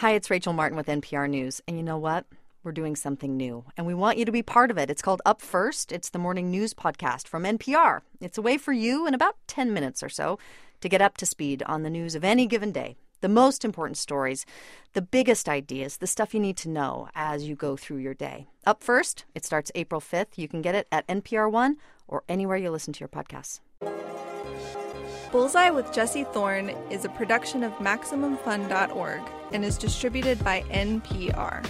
Hi, it's Rachel Martin with NPR News. And you know what? We're doing something new, and we want you to be part of it. It's called Up First. It's the morning news podcast from NPR. It's a way for you in about 10 minutes or so to get up to speed on the news of any given day. The most important stories, the biggest ideas, the stuff you need to know as you go through your day. Up First, it starts April 5th. You can get it at NPR One or anywhere you listen to your podcasts. Bullseye with Jesse Thorn is a production of MaximumFun.org and is distributed by NPR.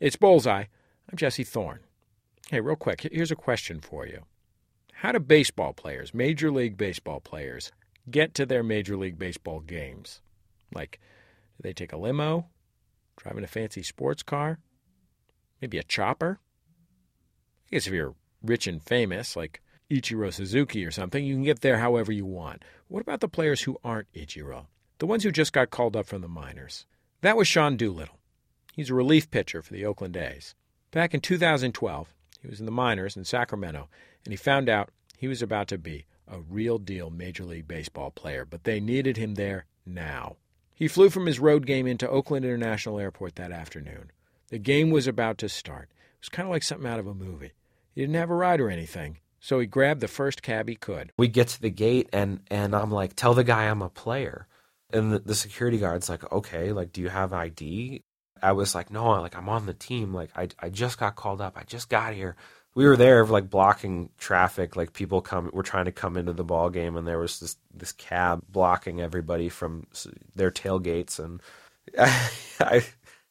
It's Bullseye. I'm Jesse Thorn. Hey, real quick, here's a question for you. How do baseball players, Major League Baseball players, get to their Major League Baseball games? Like, do they take a limo, Driving a fancy sports car, maybe a chopper? I guess if you're rich and famous, like Ichiro Suzuki or something, you can get there however you want. What about the players who aren't Ichiro? The ones who just got called up from the minors? That was Sean Doolittle. He's a relief pitcher for the Oakland A's. Back in 2012, he was in the minors in Sacramento, and he found out he was about to be a real deal Major League Baseball player, but they needed him there now. He flew from his road game into Oakland International Airport that afternoon. The game was about to start. It was kind of like something out of a movie. He didn't have a ride or anything, so he grabbed the first cab he could. We get to the gate, and and I'm like, tell the guy I'm a player. And the, the security guard's like, okay, like, do you have ID? I was like, no, like I'm on the team. Like I, I just got called up. I just got here. We were there, like blocking traffic. Like people come, were trying to come into the ball game, and there was this this cab blocking everybody from their tailgates. And I, I,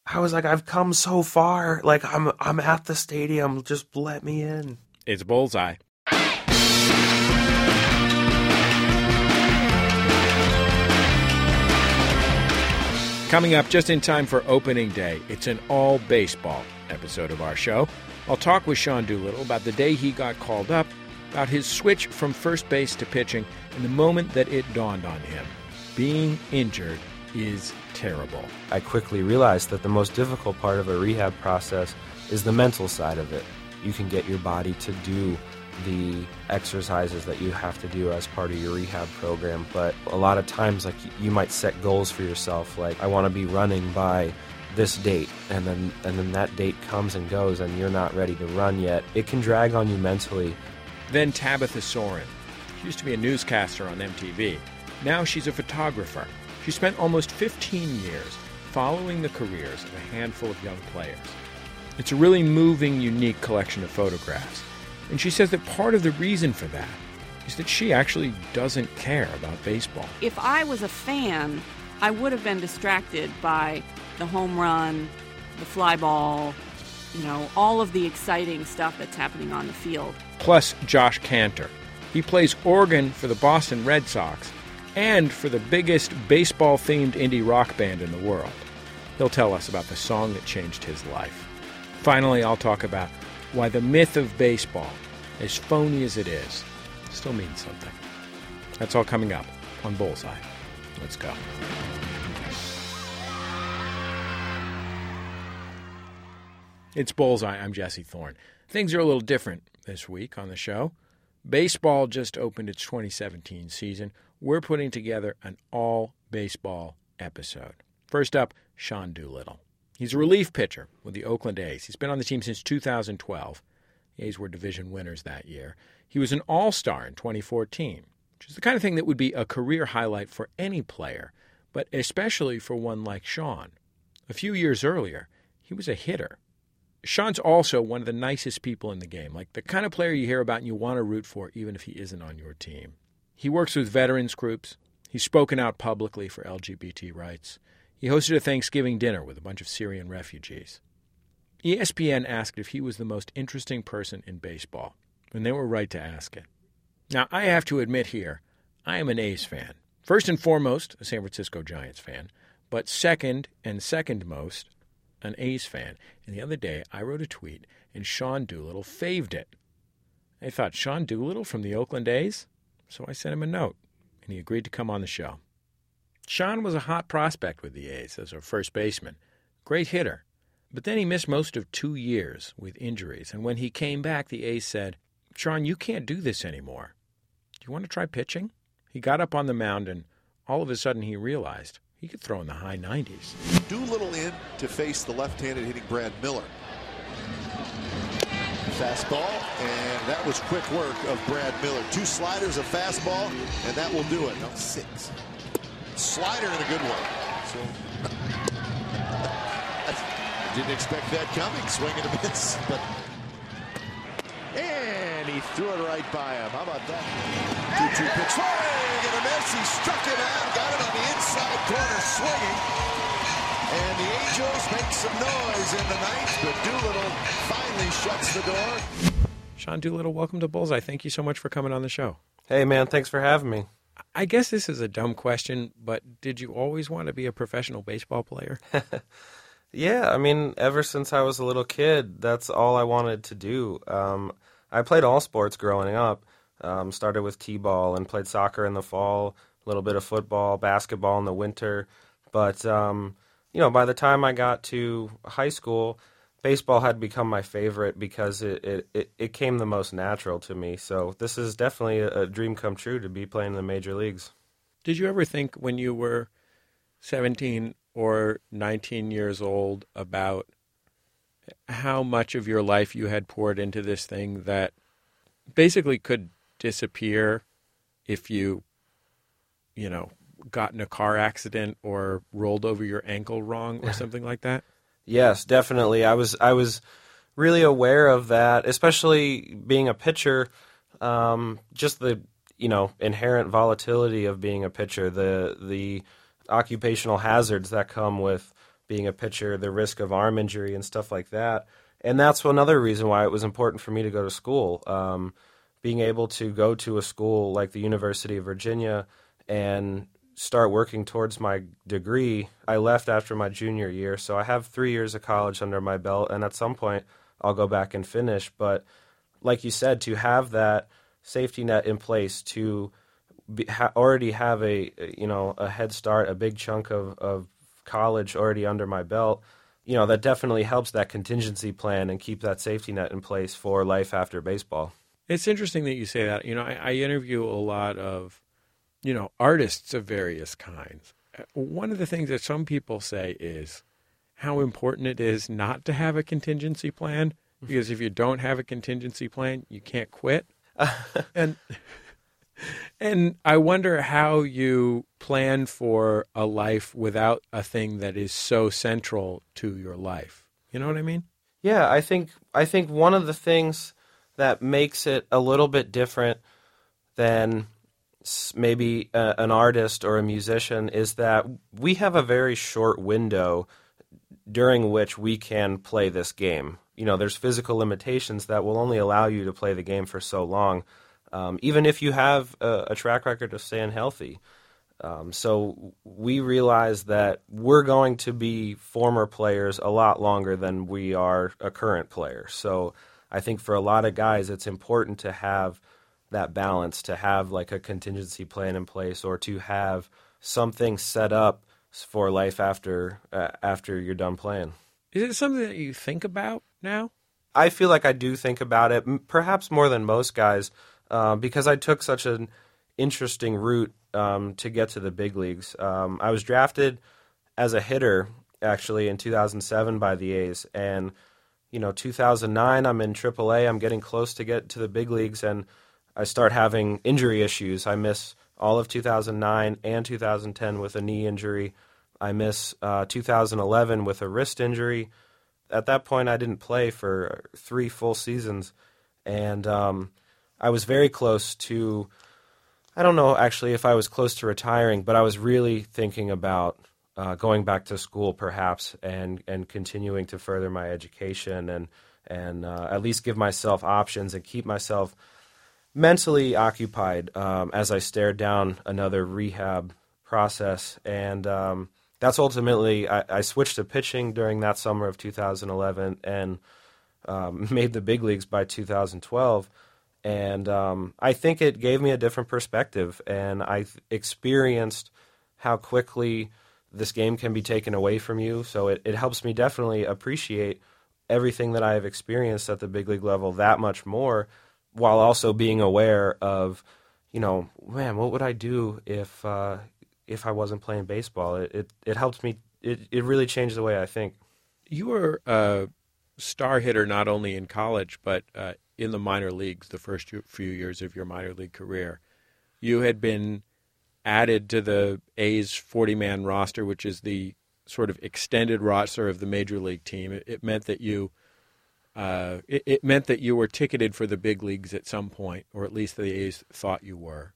I was like, I've come so far. Like I'm, I'm at the stadium. Just let me in. It's bullseye. Coming up just in time for opening day, it's an all baseball episode of our show. I'll talk with Sean Doolittle about the day he got called up, about his switch from first base to pitching, and the moment that it dawned on him. Being injured is terrible. I quickly realized that the most difficult part of a rehab process is the mental side of it. You can get your body to do the exercises that you have to do as part of your rehab program. But a lot of times, like you might set goals for yourself, like I want to be running by this date, and then and then that date comes and goes, and you're not ready to run yet. It can drag on you mentally. Then Tabitha Soren. She used to be a newscaster on MTV. Now she's a photographer. She spent almost 15 years following the careers of a handful of young players. It's a really moving, unique collection of photographs. And she says that part of the reason for that is that she actually doesn't care about baseball. If I was a fan, I would have been distracted by the home run, the fly ball, you know, all of the exciting stuff that's happening on the field. Plus, Josh Kantor. He plays organ for the Boston Red Sox and for the biggest baseball themed indie rock band in the world. He'll tell us about the song that changed his life. Finally, I'll talk about why the myth of baseball, as phony as it is, still means something. That's all coming up on Bullseye. Let's go. It's Bullseye. I'm Jesse Thorn. Things are a little different this week on the show. Baseball just opened its 2017 season. We're putting together an all baseball episode. First up, Sean Doolittle. He's a relief pitcher with the Oakland A's. He's been on the team since 2012. The A's were division winners that year. He was an all star in 2014, which is the kind of thing that would be a career highlight for any player, but especially for one like Sean. A few years earlier, he was a hitter. Sean's also one of the nicest people in the game, like the kind of player you hear about and you want to root for, even if he isn't on your team. He works with veterans groups. He's spoken out publicly for LGBT rights. He hosted a Thanksgiving dinner with a bunch of Syrian refugees. ESPN asked if he was the most interesting person in baseball, and they were right to ask it. Now, I have to admit here, I am an A's fan. First and foremost, a San Francisco Giants fan, but second and second most, an A's fan. And the other day, I wrote a tweet, and Sean Doolittle faved it. I thought, Sean Doolittle from the Oakland A's? So I sent him a note, and he agreed to come on the show. Sean was a hot prospect with the A's as a first baseman, great hitter. But then he missed most of two years with injuries, and when he came back, the A's said, Sean, you can't do this anymore. Do you want to try pitching? He got up on the mound and all of a sudden he realized he could throw in the high 90s. Doolittle in to face the left-handed hitting Brad Miller. Fastball, and that was quick work of Brad Miller. Two sliders, a fastball, and that will do it. No, six. Slider in a good one. So, didn't expect that coming. Swing and a miss, but and he threw it right by him. How about that? 2-2 pitch. Swing and a miss. He struck him out. Got it on the inside corner swinging. And the Angels make some noise in the ninth, but Doolittle finally shuts the door. Sean Doolittle, welcome to Bullseye. Thank you so much for coming on the show. Hey, man, thanks for having me. I guess this is a dumb question, but did you always want to be a professional baseball player? Yeah, I mean, ever since I was a little kid, that's all I wanted to do. Um, I played all sports growing up. Um, started with t-ball and played soccer in the fall, a little bit of football, basketball in the winter. But um, you know, by the time I got to high school, baseball had become my favorite because it, it, it, it came the most natural to me. So this is definitely a, a dream come true to be playing in the major leagues. Did you ever think when you were 17 or 19 years old about how much of your life you had poured into this thing that basically could disappear if you, you know, got in a car accident or rolled over your ankle wrong or something like that? Yes, definitely. I was I was really aware of that, especially being a pitcher. Um, just the you know inherent volatility of being a pitcher, the the occupational hazards that come with being a pitcher, the risk of arm injury and stuff like that. And that's another reason why it was important for me to go to school. Um, being able to go to a school like the University of Virginia and start working towards my degree. I left after my junior year, so I have three years of college under my belt, and at some point I'll go back and finish. But like you said, to have that safety net in place to be, ha- already have a you know a head start, a big chunk of, of college already under my belt, you know that definitely helps that contingency plan and keep that safety net in place for life after baseball. It's interesting that you say that. You know, I, I interview a lot of, you know, artists of various kinds. Uh, one of the things that some people say is how important it is not to have a contingency plan mm-hmm. because if you don't have a contingency plan, you can't quit. and and I wonder how you plan for a life without a thing that is so central to your life. You know what I mean? Yeah, I think I think one of the things that makes it a little bit different than maybe a, an artist or a musician is that we have a very short window during which we can play this game. You know, there's physical limitations that will only allow you to play the game for so long um, even if you have a, a, track record of staying healthy. Um, so we realize that we're going to be former players a lot longer than we are a current player. So I think for a lot of guys, it's important to have that balance, to have like a contingency plan in place, or to have something set up for life after uh, after you're done playing. Is it something that you think about now? I feel like I do think about it, perhaps more than most guys. Uh, because I took such an interesting route um, to get to the big leagues. Um, I was drafted as a hitter actually in 2007 by the A's, and you know 2009 I'm in AAA. I'm getting close to get to the big leagues, and I start having injury issues. I miss all of 2009 and 2010 with a knee injury. I miss uh, 2011 with a wrist injury. At that point, I didn't play for three full seasons, and um, I was very close to. I don't know actually if I was close to retiring, but I was really thinking about uh, going back to school, perhaps, and and continuing to further my education and and uh, at least give myself options and keep myself mentally occupied um, as I stared down another rehab process. And um, that's ultimately I, I, switched to pitching during that summer of 2011 and um, made the big leagues by 2012 and um, I think it gave me a different perspective, and I experienced how quickly this game can be taken away from you. So it, it helps me definitely appreciate everything that I have experienced at the big league level that much more, while also being aware of you know, man, what would I do if uh, if I wasn't playing baseball? It it, it helped me. It it really changed the way I think. You were a star hitter not only in college but uh, in the minor leagues the first few years of your minor league career. You had been added to the A's 40 man roster, which is the sort of extended roster of the major league team. It, it meant that you uh, it, it, meant that you were ticketed for the big leagues at some point, or at least the A's thought you were.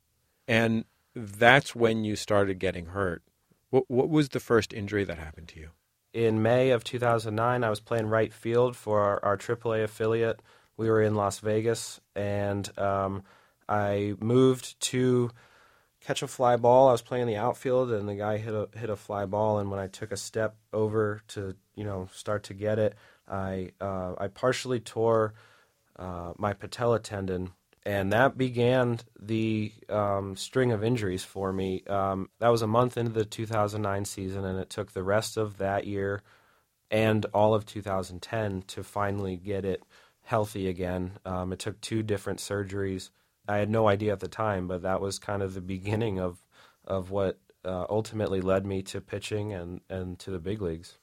And that's when you started getting hurt. What, what was the first injury that happened to you? In May of 2009, I was playing right field for our, our AAA affiliate. We were in Las Vegas, and um, I moved to catch a fly ball. I was playing the outfield, and the guy hit a hit a fly ball. And when I took a step over to you know start to get it, I uh, I partially tore uh, my patella tendon, and that began the um, string of injuries for me. Um, that was a month into the 2009 season, and it took the rest of that year and all of 2010 to finally get it healthy again. Um, it took two different surgeries. I had no idea at the time, but that was kind of the beginning of of what uh, ultimately led me to pitching and, and to the big leagues.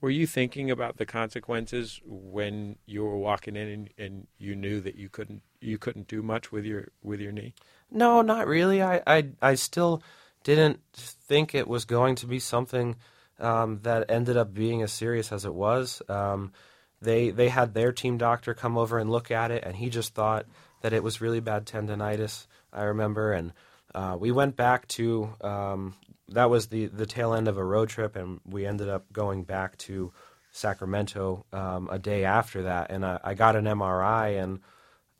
Were you thinking about the consequences when you were walking in and, and, you knew that you couldn't you couldn't do much with your with your knee? No, not really. I I, I still didn't think it was going to be something um, that ended up being as serious as it was. Um, they they had their team doctor come over and look at it, and he just thought that it was really bad tendonitis. I remember, and uh, we went back to um, that was the the tail end of a road trip, and we ended up going back to Sacramento um, a day after that, and I, I, got an MRI, and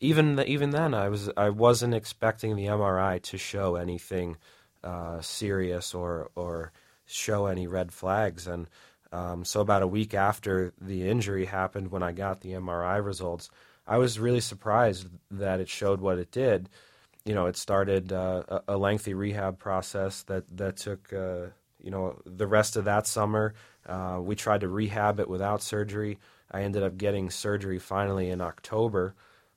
even the, even then, I was I wasn't expecting the MRI to show anything uh, serious or or show any red flags, and um, so about a week after the injury happened, when I got the MRI results, I was really surprised that it showed what it did. You know, it started uh, a lengthy rehab process that that took uh, you know the rest of that summer. Uh, we tried to rehab it without surgery. I ended up getting surgery finally in October.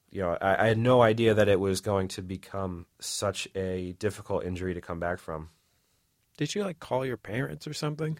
You know, I, I had no idea that it was going to become such a difficult injury to come back from. Did you like call your parents or something?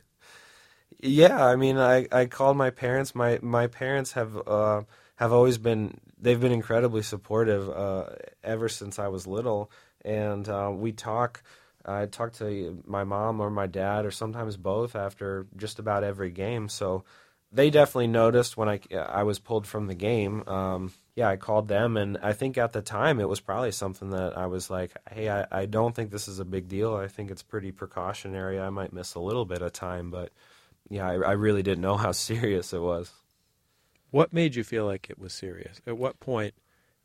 Yeah, I mean, I, I called my parents. My my parents have uh, have always been they've been incredibly supportive uh, ever since I was little, and uh, we talk. I talk to my mom or my dad or sometimes both after just about every game. So they definitely noticed when I I was pulled from the game. Um, yeah, I called them, and I think at the time it was probably something that I was like, "Hey, I, I don't think this is a big deal. I think it's pretty precautionary. I might miss a little bit of time, but yeah, I, I really didn't know how serious it was." What made you feel like it was serious? At what point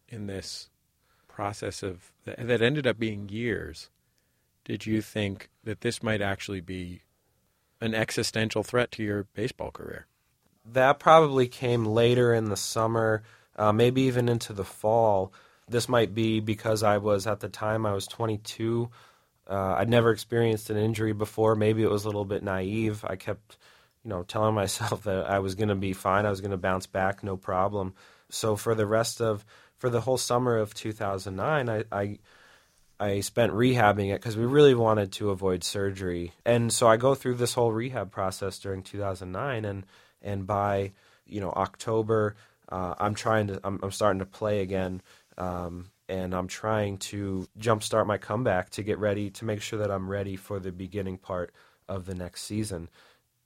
in this process of that ended up being years did you think that this might actually be an existential threat to your baseball career? That probably came later in the summer, uh, maybe even into the fall. This might be because I was at the time I was 22. Uh, I'd never experienced an injury before. Maybe it was a little bit naive. I kept you know, telling myself that I was going to be fine. I was going to bounce back, no problem. So for the rest of, for the whole summer of 2009, I, I, I spent rehabbing it because we really wanted to avoid surgery. And so I go through this whole rehab process during 2009, and and by you know October, uh, I'm trying to, I'm, I'm starting to play again. Um, and I'm trying to jumpstart my comeback to get ready to make sure that I'm ready for the beginning part of the next season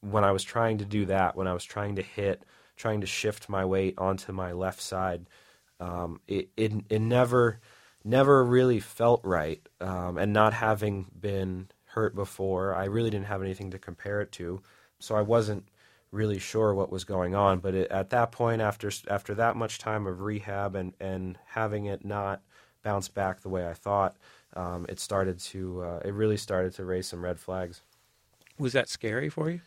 when I was trying to do that, when I was trying to hit, trying to shift my weight onto my left side, um, it, it it never never really felt right. Um, and not having been hurt before, I really didn't have anything to compare it to, so I wasn't really sure what was going on. But it, at that point, after after that much time of rehab and and having it not bounce back the way I thought, um, it started to uh, it really started to raise some red flags. Was that scary for you?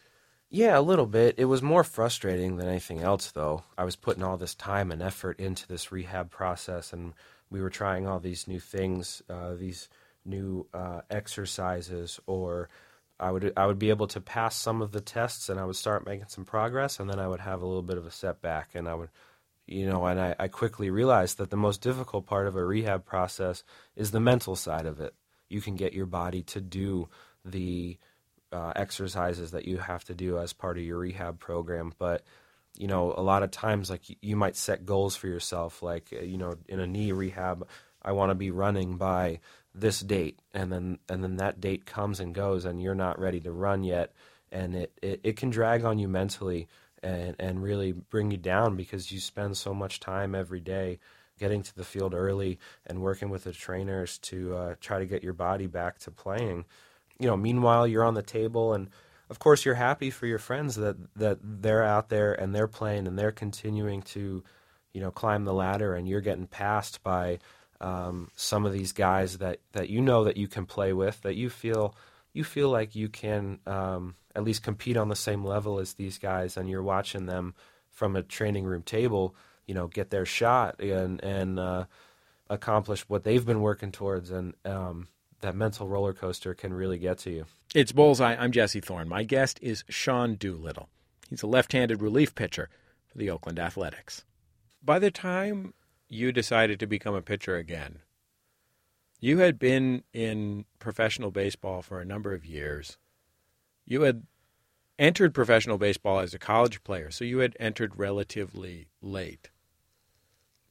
Yeah, a little bit. It was more frustrating than anything else, though. I was putting all this time and effort into this rehab process, and we were trying all these new things, uh, these new uh, exercises, or I would I would be able to pass some of the tests, and I would start making some progress, and then I would have a little bit of a setback, and I would you know, and I, I quickly realized that the most difficult part of a rehab process is the mental side of it. You can get your body to do the uh, exercises that you have to do as part of your rehab program, but you know, a lot of times, like you might set goals for yourself, like uh, you know, in a knee rehab, I want to be running by this date, and then and then that date comes and goes, and you're not ready to run yet, and it, it, it can drag on you mentally and and really bring you down because you spend so much time every day getting to the field early and working with the trainers to uh, try to get your body back to playing. You know, meanwhile you're on the table and of course you're happy for your friends that that they're out there and they're playing and they're continuing to you know climb the ladder and you're getting passed by um, some of these guys that, that you know that you can play with that you feel you feel like you can um, at least compete on the same level as these guys, and you're watching them from a training room table, you know, get their shot and and uh, accomplish what they've been working towards, and um, that mental roller coaster can really get to you. It's Bullseye. I'm Jesse Thorn. My guest is Sean Doolittle. He's a left-handed relief pitcher for the Oakland Athletics. By the time you decided to become a pitcher again, you had been in professional baseball for a number of years. You had entered professional baseball as a college player, so you had entered relatively late.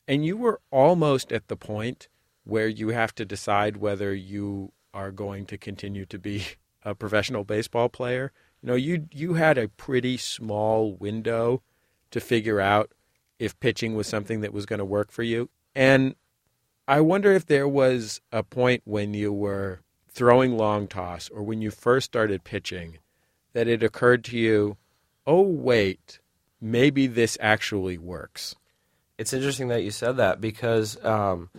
And you were almost at the point where you have to decide whether you are going to continue to be a professional baseball player. You know, you you had a pretty small window to figure out if pitching was something that was going to work for you. And I wonder if there was a point when you were throwing long toss or when you first started pitching that it occurred to you, oh, wait, maybe this actually works. It's interesting that you said that because um,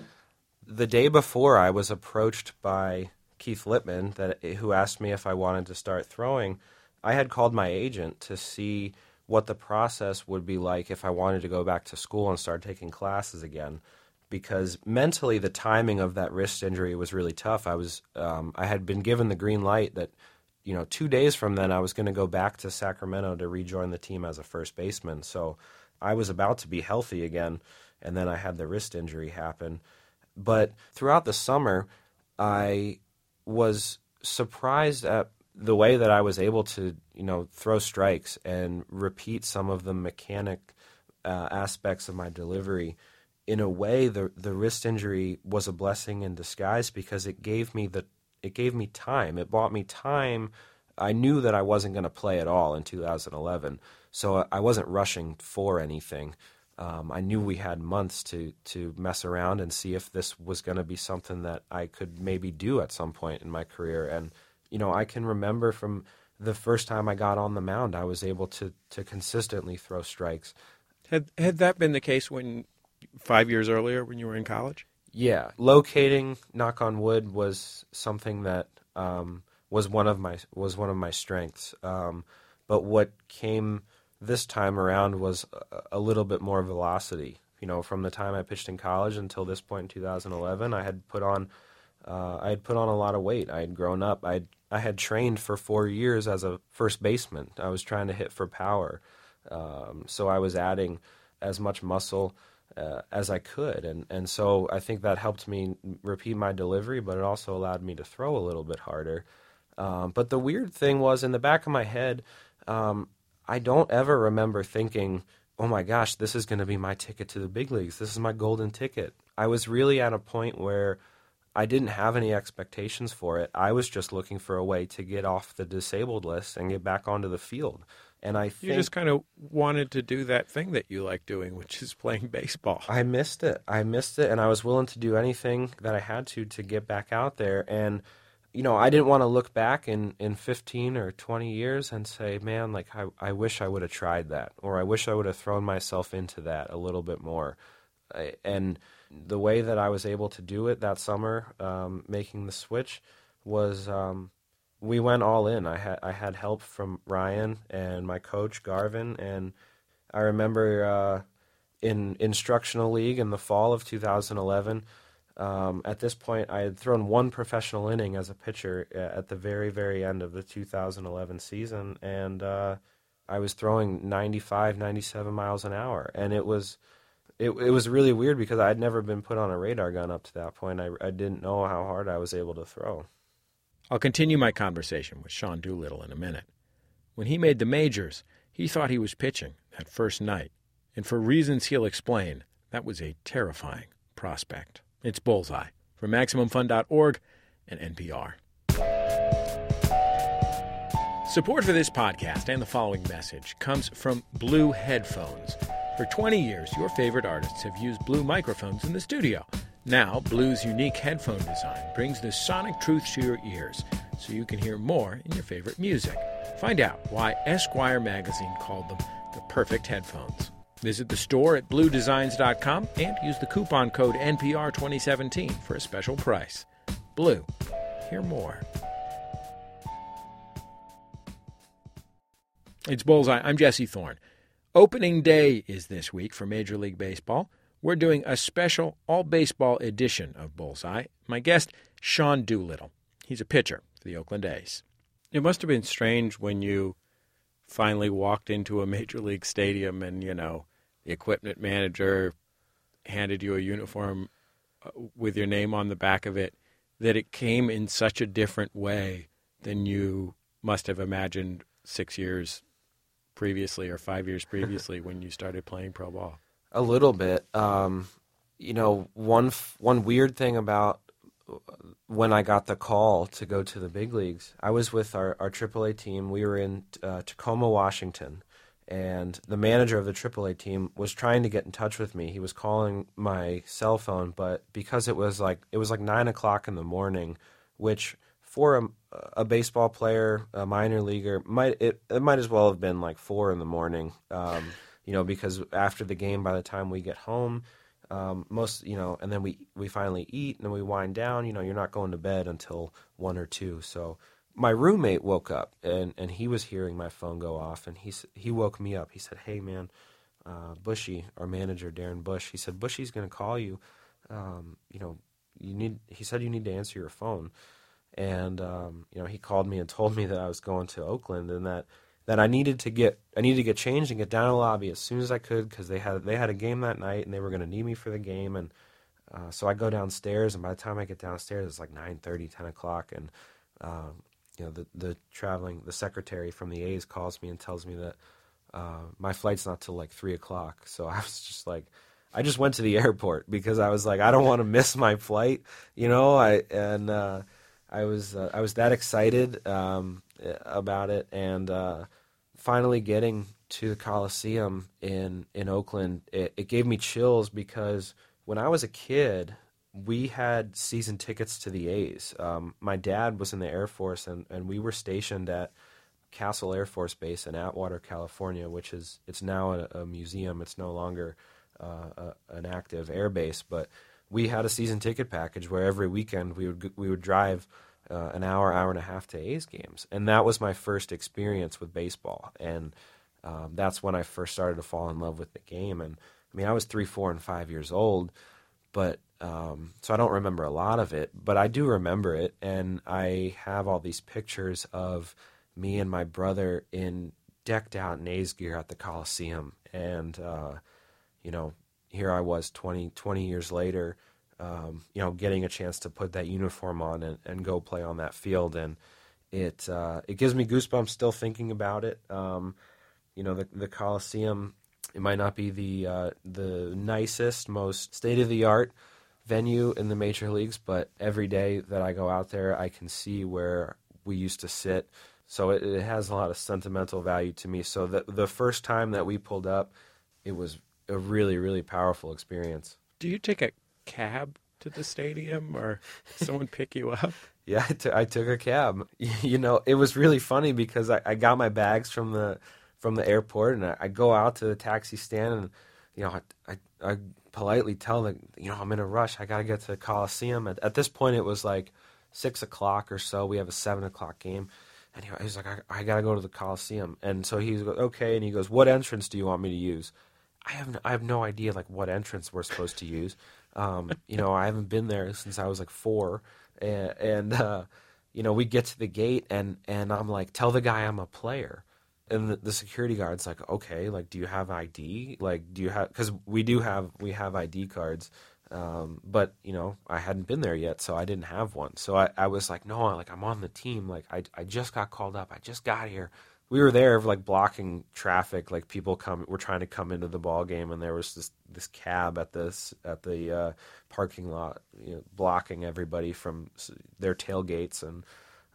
the day before I was approached by Keith Lieppman, that who asked me if I wanted to start throwing. I had called my agent to see what the process would be like if I wanted to go back to school and start taking classes again because mentally the timing of that wrist injury was really tough. I was um, I had been given the green light that you know two days from then I was going to go back to Sacramento to rejoin the team as a first baseman. So I was about to be healthy again, and then I had the wrist injury happen. But throughout the summer, I was surprised at the way that I was able to you know throw strikes and repeat some of the mechanic uh, aspects of my delivery in a way, the the wrist injury was a blessing in disguise because it gave me the it gave me time. It bought me time. I knew that I wasn't going to play at all in 2011, so I wasn't rushing for anything. Um, I knew we had months to to mess around and see if this was going to be something that I could maybe do at some point in my career. And you know, I can remember from the first time I got on the mound, I was able to to consistently throw strikes. Had had that been the case when five years earlier when you were in college? Yeah, locating, knock on wood, was something that um, was one of my was one of my strengths. Um, but what came this time around was a, little bit more velocity. You know, from the time I pitched in college until this point in 2011, I had put on uh, I had put on a lot of weight. I had grown up. I I had trained for four years as a first baseman. I was trying to hit for power, um, so I was adding as much muscle uh, as I could, and and so I think that helped me repeat my delivery, but it also allowed me to throw a little bit harder. Um, but the weird thing was in the back of my head, um, I don't ever remember thinking, "Oh my gosh, this is going to be my ticket to the big leagues. This is my golden ticket." I was really at a point where I didn't have any expectations for it. I was just looking for a way to get off the disabled list and get back onto the field. And I think you just kind of wanted to do that thing that you like doing, which is playing baseball. I missed it. I missed it, and I was willing to do anything that I had to to get back out there. And you know, I didn't want to look back in in 15 or 20 years and say, "Man, like I I wish I would have tried that, or I wish I would have thrown myself into that a little bit more." I, and the way that I was able to do it that summer, um, making the switch, was um, we went all in. I had I had help from Ryan and my coach Garvin, and I remember uh, in instructional league in the fall of 2011. Um, at this point, I had thrown one professional inning as a pitcher uh, at the very very end of the 2011 season, and uh, I was throwing 95, 97 miles an hour, and it was it it was really weird because I'd never been put on a radar gun up to that point. I I didn't know how hard I was able to throw. I'll continue my conversation with Sean Doolittle in a minute. When he made the majors, he thought he was pitching that first night, and for reasons he'll explain, that was a terrifying prospect. It's Bullseye from MaximumFun.org and NPR. Support for this podcast and the following message comes from Blue Headphones. For 20 years, your favorite artists have used Blue microphones in the studio. Now, Blue's unique headphone design brings the sonic truth to your ears so you can hear more in your favorite music. Find out why Esquire magazine called them the perfect headphones. Visit the store at bluedesigns.com and use the coupon code NPR2017 for a special price. Blue, hear more. It's Bullseye. I'm Jesse Thorn. Opening day is this week for Major League Baseball. We're doing a special all baseball edition of Bullseye. My guest, Sean Doolittle. He's a pitcher for the Oakland A's. It must have been strange when you finally walked into a major league stadium and, you know, the equipment manager handed you a uniform uh, with your name on the back of it, that it came in such a different way than you must have imagined six years previously or five years previously when you started playing pro ball? A little bit. Um, you know, one one weird thing about when I got the call to go to the big leagues, I was with our, our AAA team. We were in uh, Tacoma, Washington, and the manager of the AAA team was trying to get in touch with me. He was calling my cell phone, but because it was like it was like nine o'clock in the morning, which for a, a baseball player, a minor leaguer, might it, it might as well have been like four in the morning. Um, you know, because after the game, by the time we get home, um, most you know, and then we we finally eat and then we wind down. You know, you're not going to bed until one or two. So my roommate woke up and and he was hearing my phone go off, and he he woke me up. He said, "Hey, man." Uh, Bushy, our manager, Darren Bush, he said, Bushy's going to call you. Um, you know, you need, he said you need to answer your phone and um, you know he called me and told me that I was going to Oakland and that that I needed to get I needed to get changed and get down to the lobby as soon as I could because they had they had a game that night and they were going to need me for the game and uh, so I go downstairs and by the time I get downstairs it's like 9:30 10 o'clock and um, you know the the traveling the secretary from the A's calls me and tells me that uh, my flight's not till like three o'clock. So I was just like I just went to the airport because I was like I don't want to miss my flight you know? I and uh, I was uh, I was that excited um, about it, and uh, finally getting to the Coliseum in in Oakland, it, it, gave me chills because when I was a kid, we had season tickets to the A's. Um, my dad was in the Air Force, and, and we were stationed at Castle Air Force Base in Atwater, California, which is it's now a, a museum. It's no longer uh, a, an active air base, but we had a season ticket package where every weekend we would we would drive uh, an hour, hour and a half to A's games, and that was my first experience with baseball, and um, that's when I first started to fall in love with the game. And I mean, I was three, four, and five years old, but um, so I don't remember a lot of it, but I do remember it, and I have all these pictures of me and my brother in decked out in A's gear at the Coliseum, and uh, you know, here I was 20, 20 years later um, you know, getting a chance to put that uniform on and, and go play on that field, and it uh, it gives me goosebumps still thinking about it. Um, you know, the the Coliseum. It might not be the uh, the nicest, most state of the art venue in the major leagues, but every day that I go out there, I can see where we used to sit. So it, it has a lot of sentimental value to me. So the the first time that we pulled up, it was a really really powerful experience. Do you take a cab to the stadium or someone pick you up? Yeah, I, t- I took a cab. You know, it was really funny because I, I got my bags from the from the airport and I, I go out to the taxi stand and you know I, I, I politely tell them you know I'm in a rush. I got to get to the Coliseum. At, at, this point, it was like six o'clock or so. We have a seven o'clock game. And he, he's like, I, I got to go to the Coliseum. And so he's okay. And he goes, What entrance do you want me to use? I have no, I have no idea like what entrance we're supposed to use. Um, you know, I haven't been there since I was like four, and, and uh, you know, we get to the gate and and I'm like, tell the guy I'm a player, and the, the security guard's like, okay, like, do you have ID? Like, do you have? Because we do have we have ID cards, um, but you know, I hadn't been there yet, so I didn't have one. So I, I was like, no, like I'm on the team. Like I I just got called up. I just got here. We were there like blocking traffic. Like people come, were trying to come into the ball game, and there was this this cab at this at the uh, parking lot, you know, blocking everybody from their tailgates and.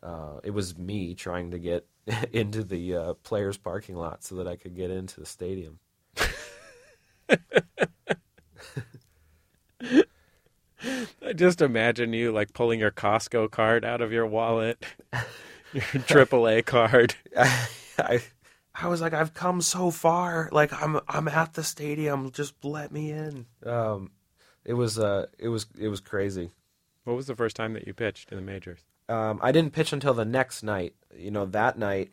Uh, it was me trying to get into the uh, players' parking lot so that I could get into the stadium. I just imagine you like pulling your Costco card out of your wallet, your AAA card. I, I, I was like, I've come so far. Like I'm, I'm at the stadium. Just let me in. Um, it was, uh, it was, it was crazy. What was the first time that you pitched in the majors? Um, I didn't pitch until the next night. You know, that night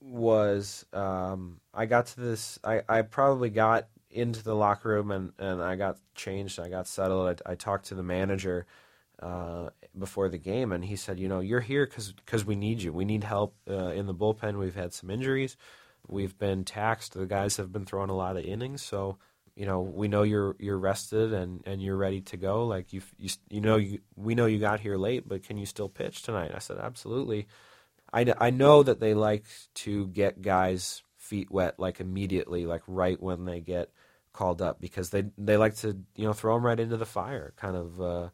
was um, I got to this. I, I probably got into the locker room and, and I got changed. I got settled. I, I talked to the manager uh, before the game, and he said, "You know, you're here because we need you. We need help uh, in the bullpen. We've had some injuries. We've been taxed. The guys have been throwing a lot of innings, so." You know, we know you're you're rested and, and you're ready to go. Like you you you know you we know you got here late, but can you still pitch tonight? I said absolutely. I, I know that they like to get guys feet wet like immediately, like right when they get called up because they they like to you know throw them right into the fire, kind of uh,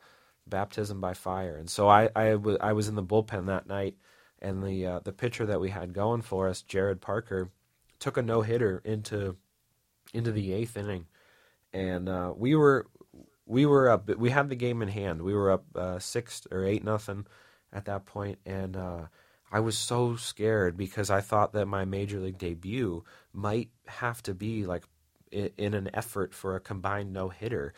baptism by fire. And so I I, w- I was in the bullpen that night, and the uh, the pitcher that we had going for us, Jarrod Parker, took a no hitter into into the eighth inning, and uh, we were we were up. We had the game in hand. We were up uh, six or eight nothing at that point, and uh, I was so scared because I thought that my major league debut might have to be like in, an effort for a combined no hitter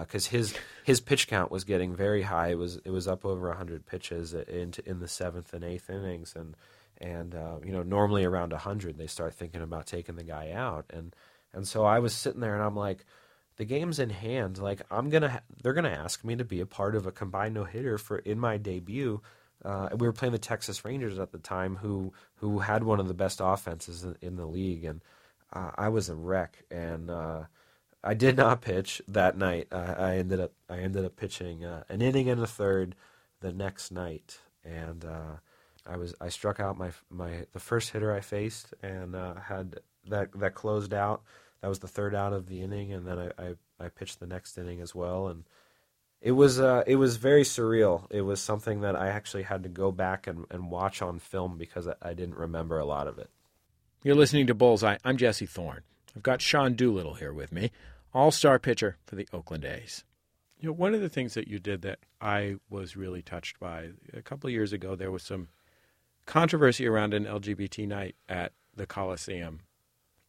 because uh, his his pitch count was getting very high. It was it was up over hundred pitches in in the seventh and eighth innings, and and uh, you know normally around hundred they start thinking about taking the guy out, and and so I was sitting there and I'm like, the game's in hand. Like I'm gonna, ha- they're gonna ask me to be a part of a combined no hitter for in my debut. Uh, we were playing the Texas Rangers at the time, who who had one of the best offenses in, in the league, and uh, I was a wreck. And uh, I did not pitch that night. I ended up I ended up pitching uh, an inning and a third the next night, and uh, I was I struck out my my the first hitter I faced and uh, had that that closed out that was the third out of the inning, and then I, I, I pitched the next inning as well, and it was uh, it was very surreal. It was something that I actually had to go back and, and watch on film because I, I didn't remember a lot of it. You're listening to Bullseye. I'm Jesse Thorn. I've got Sean Doolittle here with me, all-star pitcher for the Oakland A's. You know, one of the things that you did that I was really touched by a couple of years ago, there was some controversy around an LGBT night at the Coliseum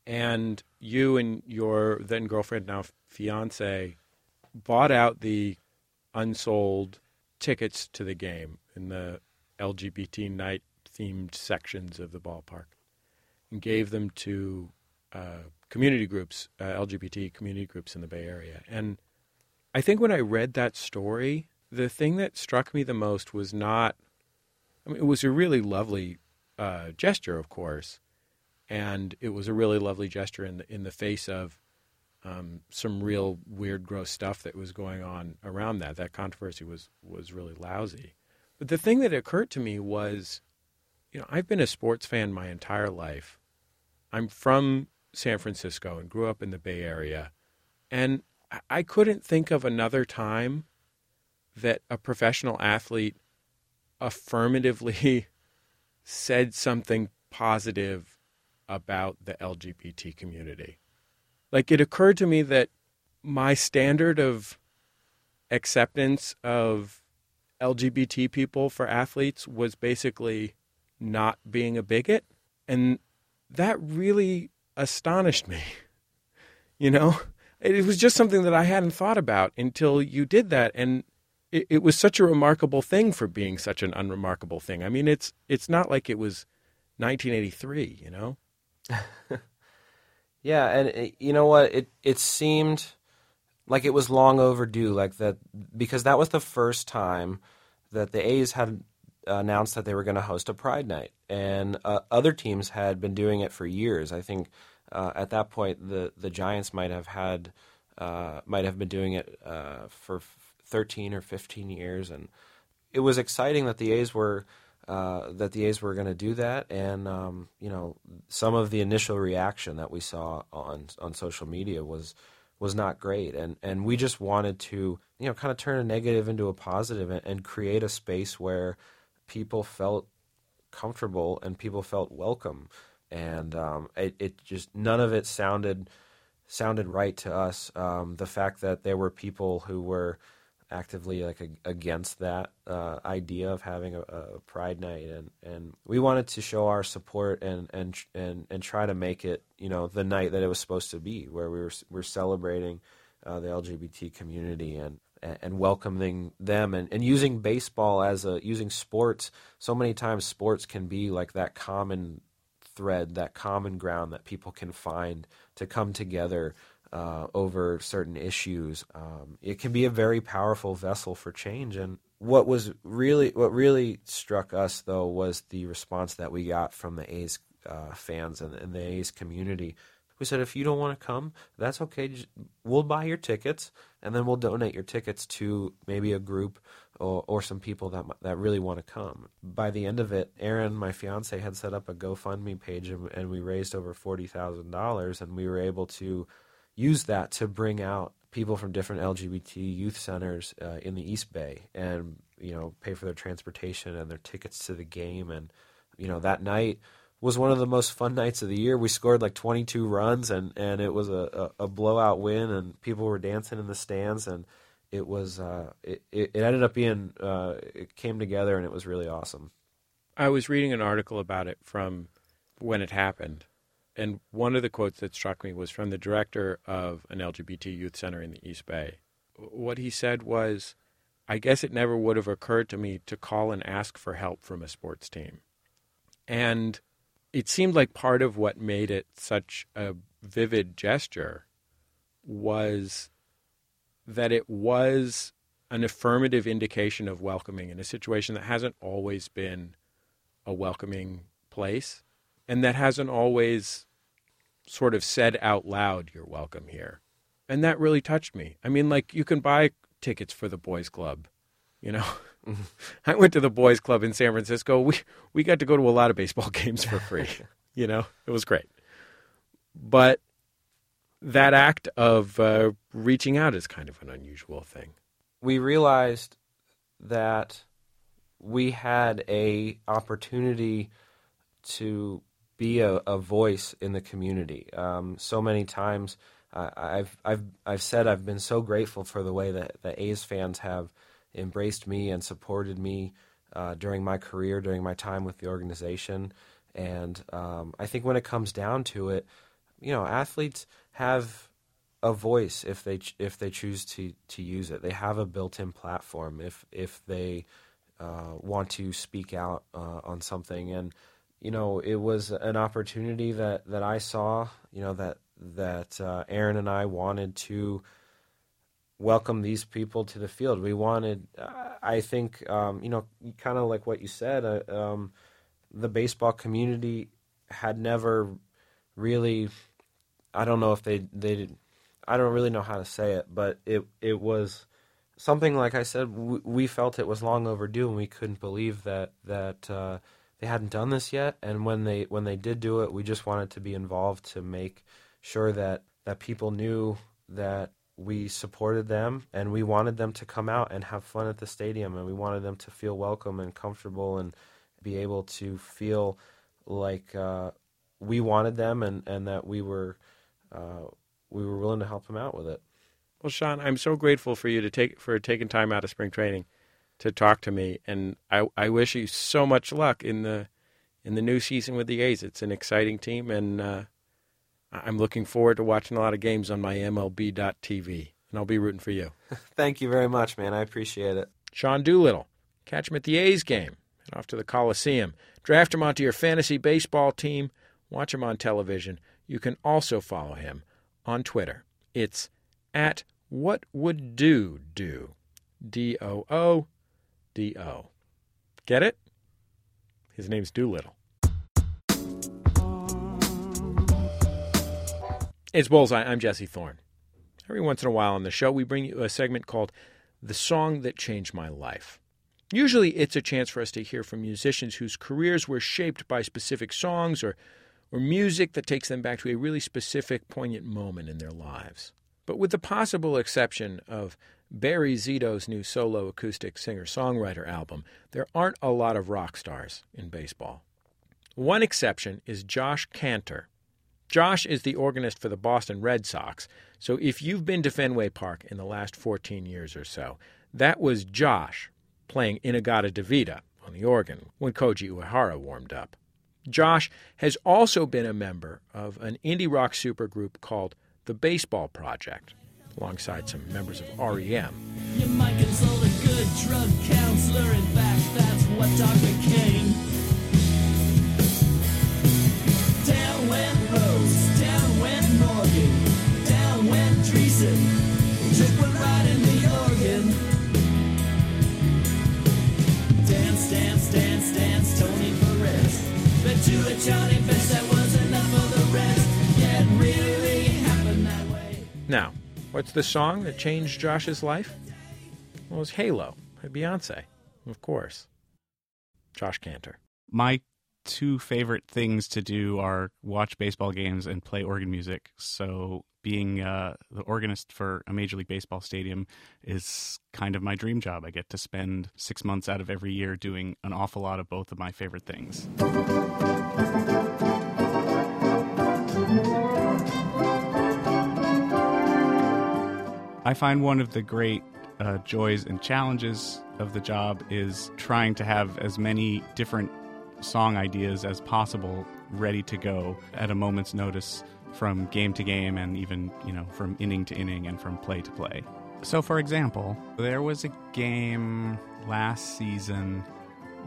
and you and your then girlfriend, now fiance, bought out the unsold tickets to the game in the LGBT night themed sections of the ballpark and gave them to uh, community groups, uh, LGBT community groups in the Bay Area. And I think when I read that story, the thing that struck me the most was not, I mean, it was a really lovely uh, gesture, of course, and it was a really lovely gesture in the in the face of um, some real weird, gross stuff that was going on around that. That controversy was was really lousy. But the thing that occurred to me was, you know, I've been a sports fan my entire life. I'm from San Francisco and grew up in the Bay Area, and I couldn't think of another time that a professional athlete affirmatively said something positive about the LGBT community. Like it occurred to me that my standard of acceptance of LGBT people for athletes was basically not being a bigot. And that really astonished me. You know, it was just something that I hadn't thought about until you did that. And it, it was such a remarkable thing for being such an unremarkable thing. I mean, it's, it's not like it was 1983, you know? yeah, and it, you know what? It it seemed like it was long overdue, like that because that was the first time that the A's had announced that they were going to host a Pride Night, and uh, other teams had been doing it for years. I think uh, at that point the the Giants might have had uh, might have been doing it uh, for 13 or 15 years, and it was exciting that the A's were uh, that the A's were going to do that, and um, you know some of the initial reaction that we saw on on social media was was not great, and and we just wanted to you know kind of turn a negative into a positive and, and create a space where people felt comfortable and people felt welcome, and um, it, it just none of it sounded sounded right to us. Um, the fact that there were people who were actively like a, against that uh, idea of having a, a, pride night and and we wanted to show our support and and and and try to make it you know the night that it was supposed to be where we were we're celebrating uh, the LGBT community and and welcoming them and, and using baseball as a using sports. So many times sports can be like that common thread that common ground that people can find to come together uh, over certain issues. Um, it can be a very powerful vessel for change. And what was really what really struck us though was the response that we got from the A's uh, fans and, and, the A's community. We said, if you don't want to come, that's okay. We'll buy your tickets, and then we'll donate your tickets to maybe a group or, or some people that that really want to come. By the end of it, Eireann, my fiance, had set up a GoFundMe page, and, and we raised over forty thousand dollars, and we were able to use that to bring out people from different LGBT youth centers uh, in the East Bay and you know pay for their transportation and their tickets to the game and you know that night was one of the most fun nights of the year. We scored like 22 runs and and it was a, a, a blowout win and people were dancing in the stands and it was uh, it, it ended up being uh, it came together and it was really awesome. I was reading an article about it from when it happened and one of the quotes that struck me was from the director of an LGBT youth center in the East Bay. What he said was, I guess it never would have occurred to me to call and ask for help from a sports team. And it seemed like part of what made it such a vivid gesture was that it was an affirmative indication of welcoming in a situation that hasn't always been a welcoming place and that hasn't always sort of said out loud, "You're welcome here," and that really touched me. I mean, like you can buy tickets for the boys' club, you know. I went to the boys' club in San Francisco. We we got to go to a lot of baseball games for free. you know, it was great. But that act of uh, reaching out is kind of an unusual thing. We realized that we had a opportunity to be a, a voice in the community. Um, so many times, uh, I've I've I've said I've been so grateful for the way that the A's fans have embraced me and supported me uh, during my career, during my time with the organization. And um, I think when it comes down to it, you know, athletes have a voice if they ch- if they choose to to use it. They have a built-in platform if if they uh, want to speak out uh, on something and you know, it was an opportunity that, that I saw, you know, that that uh, Eireann and I wanted to welcome these people to the field. We wanted, I think, um, you know, kind of like what you said, uh, um, the baseball community had never really, I don't know if they they, I don't really know how to say it, but it it was something like I said, we, we felt it was long overdue, and we couldn't believe that that uh, they hadn't done this yet, and when they when they did do it, we just wanted to be involved to make sure that that people knew that we supported them and we wanted them to come out and have fun at the stadium and we wanted them to feel welcome and comfortable and be able to feel like uh, we wanted them and, and that we were uh, we were willing to help them out with it. Well, Sean, I'm so grateful for you to take for taking time out of spring training to talk to me, and I, I wish you so much luck in the in the new season with the A's. It's an exciting team, and uh, I'm looking forward to watching a lot of games on my MLB.TV, and I'll be rooting for you. Thank you very much, man. I appreciate it. Sean Doolittle, catch him at the A's game. Head off to the Coliseum. Draft him onto your fantasy baseball team. Watch him on television. You can also follow him on Twitter. It's at What Would Do Do. D O O D O. Get it? His name's Doolittle. It's Bullseye. I'm Jesse Thorn. Every once in a while on the show, we bring you a segment called The Song That Changed My Life. Usually, it's a chance for us to hear from musicians whose careers were shaped by specific songs or, or music that takes them back to a really specific, poignant moment in their lives. But with the possible exception of Barry Zito's new solo acoustic singer songwriter album, there aren't a lot of rock stars in baseball. One exception is Josh Kantor, Josh is the organist for the Boston Red Sox, so if you've been to Fenway Park in the last 14 years or so, that was Josh playing In-A-Gadda-Da-Vida on the organ when Koji Uehara warmed up. Josh has also been a member of an indie rock supergroup called The Baseball Project, alongside some members of REM. You might consult a good drug counselor. In fact, that's what Dr. King. Down went Rose, down went Morgan, down went Driessen. Right in the organ. Dance, dance, dance, dance, Tony Perez. Bet to a Johnny that was enough for the rest. Yeah, it really happened that way. Now, what's the song that changed Josh's life? Well, it was Halo by Beyonce, of course. Josh Kantor. my two favorite things to do are watch baseball games and play organ music. So being uh, the organist for a Major League Baseball stadium is kind of my dream job. I get to spend six months out of every year doing an awful lot of both of my favorite things. I find one of the great uh, joys and challenges of the job is trying to have as many different song ideas as possible ready to go at a moment's notice from game to game and even, you know, from inning to inning and from play to play. So, for example, there was a game last season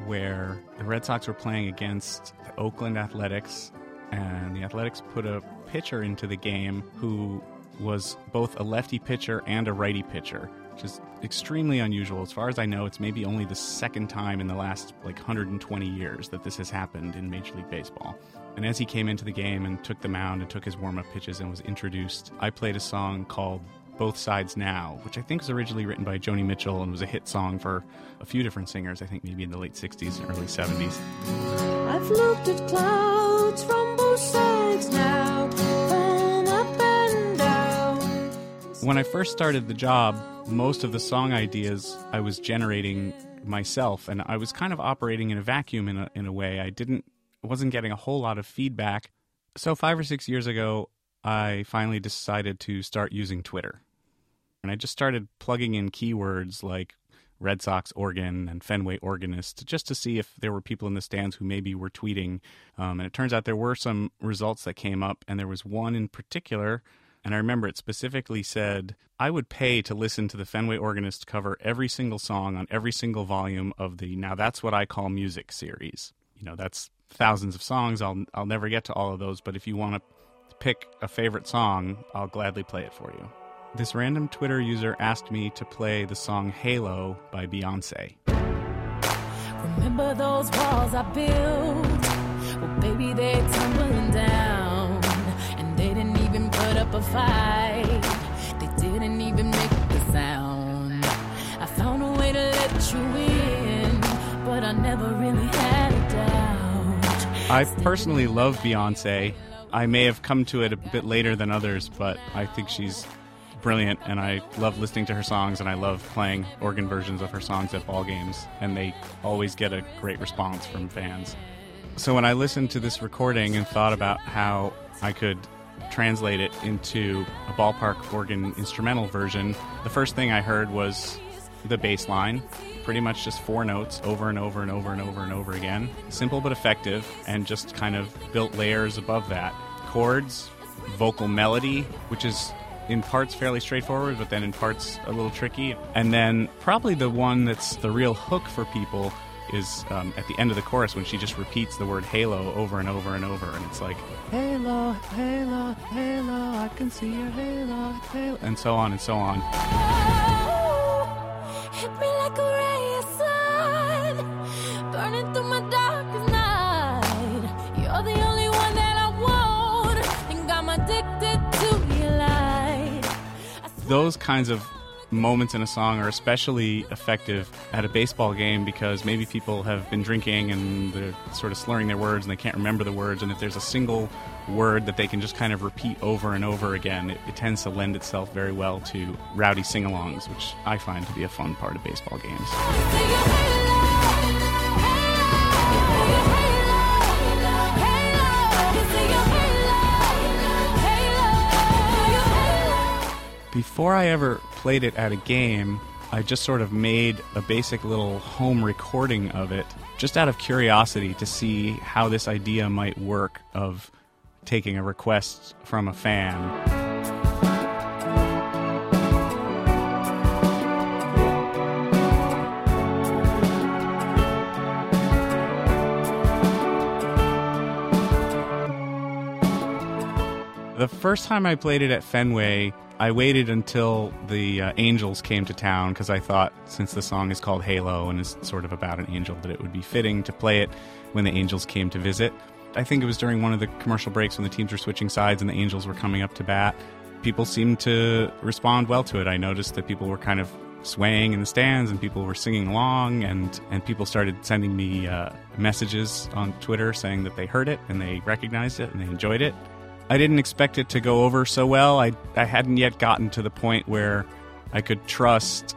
where the Red Sox were playing against the Oakland Athletics, and the Athletics put a pitcher into the game who was both a lefty pitcher and a righty pitcher, which is extremely unusual. As far as I know, it's maybe only the second time in the last like 120 years that this has happened in Major League Baseball. And as he came into the game and took the mound and took his warm up pitches and was introduced, I played a song called Both Sides Now, which I think was originally written by Joni Mitchell and was a hit song for a few different singers, I think maybe in the late 60s and early 70s. I've looked at clouds from both sides now, When I first started the job, most of the song ideas I was generating myself, and I was kind of operating in a vacuum in a, in a way. I didn't wasn't getting a whole lot of feedback. So five or six years ago, I finally decided to start using Twitter, and I just started plugging in keywords like Red Sox organ and Fenway organist just to see if there were people in the stands who maybe were tweeting. Um, and it turns out there were some results that came up, and there was one in particular. And I remember it specifically said, I would pay to listen to the Fenway organist cover every single song on every single volume of the Now That's What I Call Music series. You know, that's thousands of songs. I'll, I'll never get to all of those, but if you want to pick a favorite song, I'll gladly play it for you. This random Twitter user asked me to play the song Halo by Beyonce. Remember those walls I built? Well, baby, they're tumbling down. A fight. They didn't even make a sound. I found a way to let you in, but I never really had a doubt. I personally love Beyonce. I may have come to it a bit later than others, but I think she's brilliant and I love listening to her songs and I love playing organ versions of her songs at ball games and they always get a great response from fans. So when I listened to this recording and thought about how I could translate it into a ballpark organ instrumental version, the first thing I heard was the bass line, pretty much just four notes over and over and over and over and over again. Simple but effective, and just kind of built layers above that. Chords, vocal melody, which is in parts fairly straightforward, but then in parts a little tricky. And then probably the one that's the real hook for people is um, at the end of the chorus when she just repeats the word halo over and over and over. And it's like, halo, halo, halo, I can see your halo, halo, and so on and so on. Those kinds of moments in a song are especially effective at a baseball game because maybe people have been drinking and they're sort of slurring their words and they can't remember the words. And if there's a single word that they can just kind of repeat over and over again, it, it tends to lend itself very well to rowdy sing alongs, which I find to be a fun part of baseball games. Before I ever played it at a game, I just sort of made a basic little home recording of it just out of curiosity to see how this idea might work of taking a request from a fan. The first time I played it at Fenway, I waited until the uh, Angels came to town because I thought, since the song is called Halo and is sort of about an angel, that it would be fitting to play it when the Angels came to visit. I think it was during one of the commercial breaks when the teams were switching sides and the Angels were coming up to bat. People seemed to respond well to it. I noticed that people were kind of swaying in the stands and people were singing along and, and people started sending me uh, messages on Twitter saying that they heard it and they recognized it and they enjoyed it. I didn't expect it to go over so well. I, I hadn't yet gotten to the point where I could trust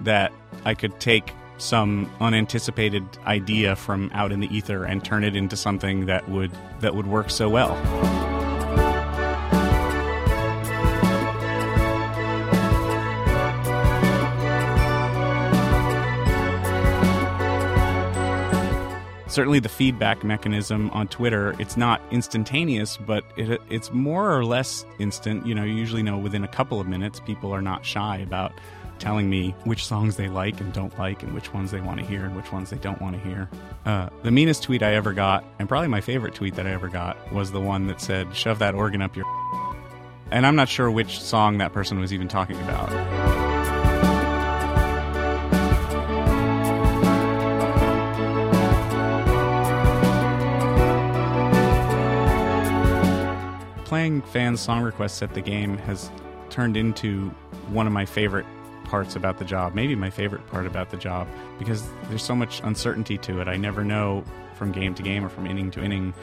that I could take some unanticipated idea from out in the ether and turn it into something that would that would work so well. Certainly the feedback mechanism on Twitter, it's not instantaneous, but it, it's more or less instant. You know, you usually know within a couple of minutes. People are not shy about telling me which songs they like and don't like, and which ones they want to hear and which ones they don't want to hear. Uh, the meanest tweet I ever got, and probably my favorite tweet that I ever got, was the one that said, "Shove that organ up your." And I'm not sure which song that person was even talking about. Playing fans' song requests at the game has turned into one of my favorite parts about the job, maybe my favorite part about the job, because there's so much uncertainty to it. I never know from game to game or from inning to inning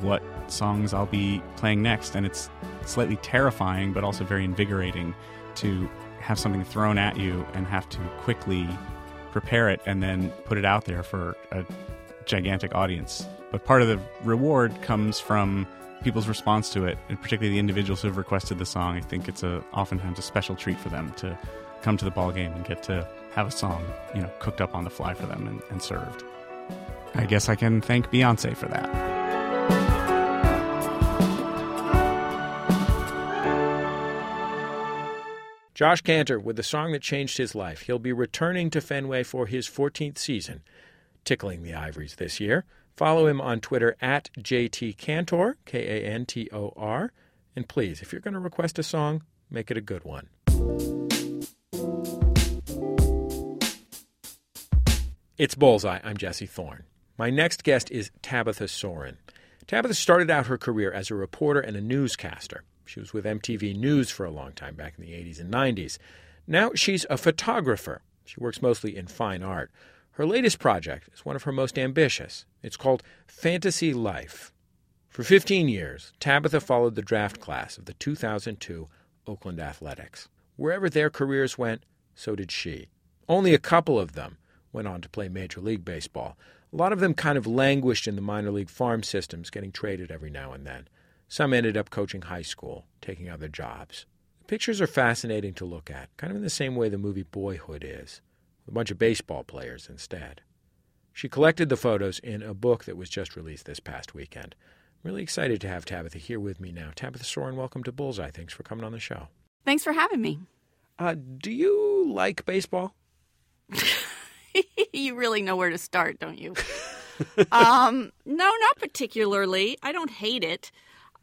what songs I'll be playing next, and it's slightly terrifying but also very invigorating to have something thrown at you and have to quickly prepare it and then put it out there for a gigantic audience. But part of the reward comes from people's response to it, and particularly the individuals who have requested the song. I think it's a oftentimes a special treat for them to come to the ball game and get to have a song, you know, cooked up on the fly for them and, and served. I guess I can thank Beyonce for that. Josh Kantor with the song that changed his life. He'll be returning to Fenway for his 14th season, tickling the Ivories this year. Follow him on Twitter at JT Kantor, K A N T O R. And please, if you're going to request a song, make it a good one. It's Bullseye. I'm Jesse Thorn. My next guest is Tabitha Soren. Tabitha started out her career as a reporter and a newscaster. She was with MTV News for a long time back in the 80s and 90s. Now she's a photographer. She works mostly in fine art. Her latest project is one of her most ambitious. It's called Fantasy Life. For 15 years, Tabitha followed the draft class of the 2002 Oakland Athletics. Wherever their careers went, so did she. Only a couple of them went on to play Major League Baseball. A lot of them kind of languished in the minor league farm systems, getting traded every now and then. Some ended up coaching high school, taking other jobs. The pictures are fascinating to look at, kind of in the same way the movie Boyhood is a bunch of baseball players instead. She collected the photos in a book that was just released this past weekend. I'm really excited to have Tabitha here with me now. Tabitha Soren, welcome to Bullseye. Thanks for coming on the show. Thanks for having me. Uh, do you like baseball? you really know where to start, don't you? um, no, not particularly. I don't hate it,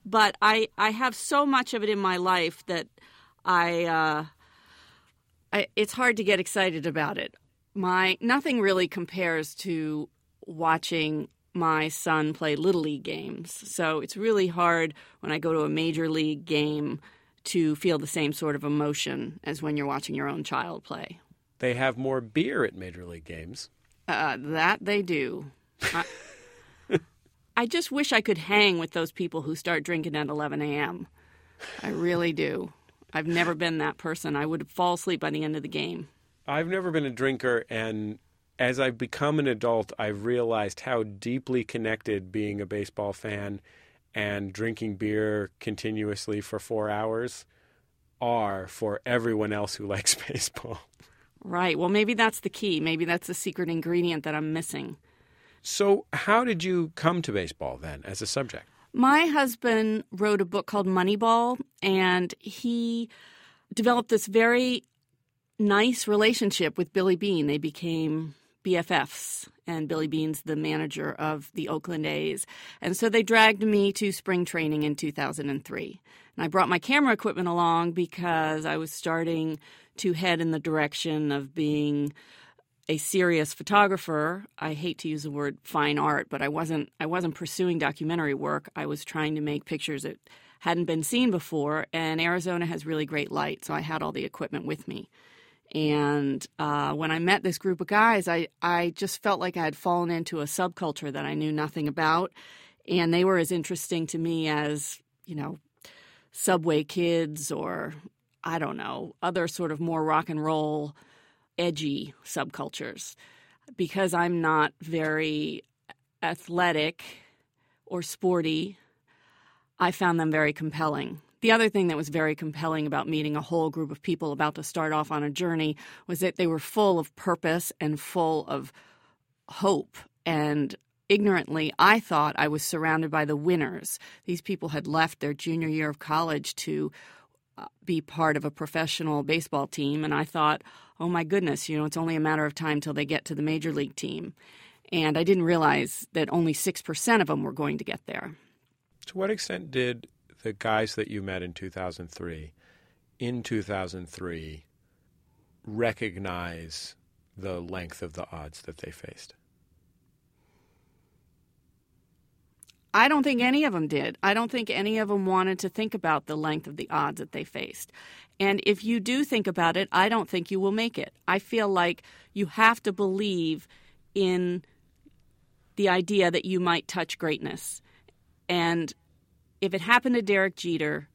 but I I have so much of it in my life that I uh, I, it's hard to get excited about it. My nothing really compares to watching my son play little league games. So it's really hard when I go to a major league game to feel the same sort of emotion as when you're watching your own child play. They have more beer at major league games. Uh, that they do. I, I just wish I could hang with those people who start drinking at 11 a.m. I really do. I've never been that person. I would fall asleep by the end of the game. I've never been a drinker, and as I've become an adult, I've realized how deeply connected being a baseball fan and drinking beer continuously for four hours are for everyone else who likes baseball. Right. Well, maybe that's the key. Maybe that's the secret ingredient that I'm missing. So, how did you come to baseball then as a subject? My husband wrote a book called Moneyball, and he developed this very nice relationship with Billy Beane. They became BFFs, and Billy Beane's the manager of the Oakland A's. And so they dragged me to spring training in 2003. And I brought my camera equipment along because I was starting to head in the direction of being a serious photographer. I hate to use the word fine art, but I wasn't I wasn't pursuing documentary work. I was trying to make pictures that hadn't been seen before, and Arizona has really great light, so I had all the equipment with me. And uh, when I met this group of guys, I, I just felt like I had fallen into a subculture that I knew nothing about. And they were as interesting to me as, you know, Subway Kids or, I don't know, other sort of more rock and roll, edgy subcultures. Because I'm not very athletic or sporty, I found them very compelling. The other thing that was very compelling about meeting a whole group of people about to start off on a journey was that they were full of purpose and full of hope. And ignorantly, I thought I was surrounded by the winners. These people had left their junior year of college to be part of a professional baseball team. And I thought, oh my goodness, you know, it's only a matter of time till they get to the major league team. And I didn't realize that only 6% of them were going to get there. To what extent did the guys that you met in 2003, in 2003, recognize the length of the odds that they faced? I don't think any of them did. I don't think any of them wanted to think about the length of the odds that they faced. And if you do think about it, I don't think you will make it. I feel like you have to believe in the idea that you might touch greatness. And if it happened to Derek Jeter,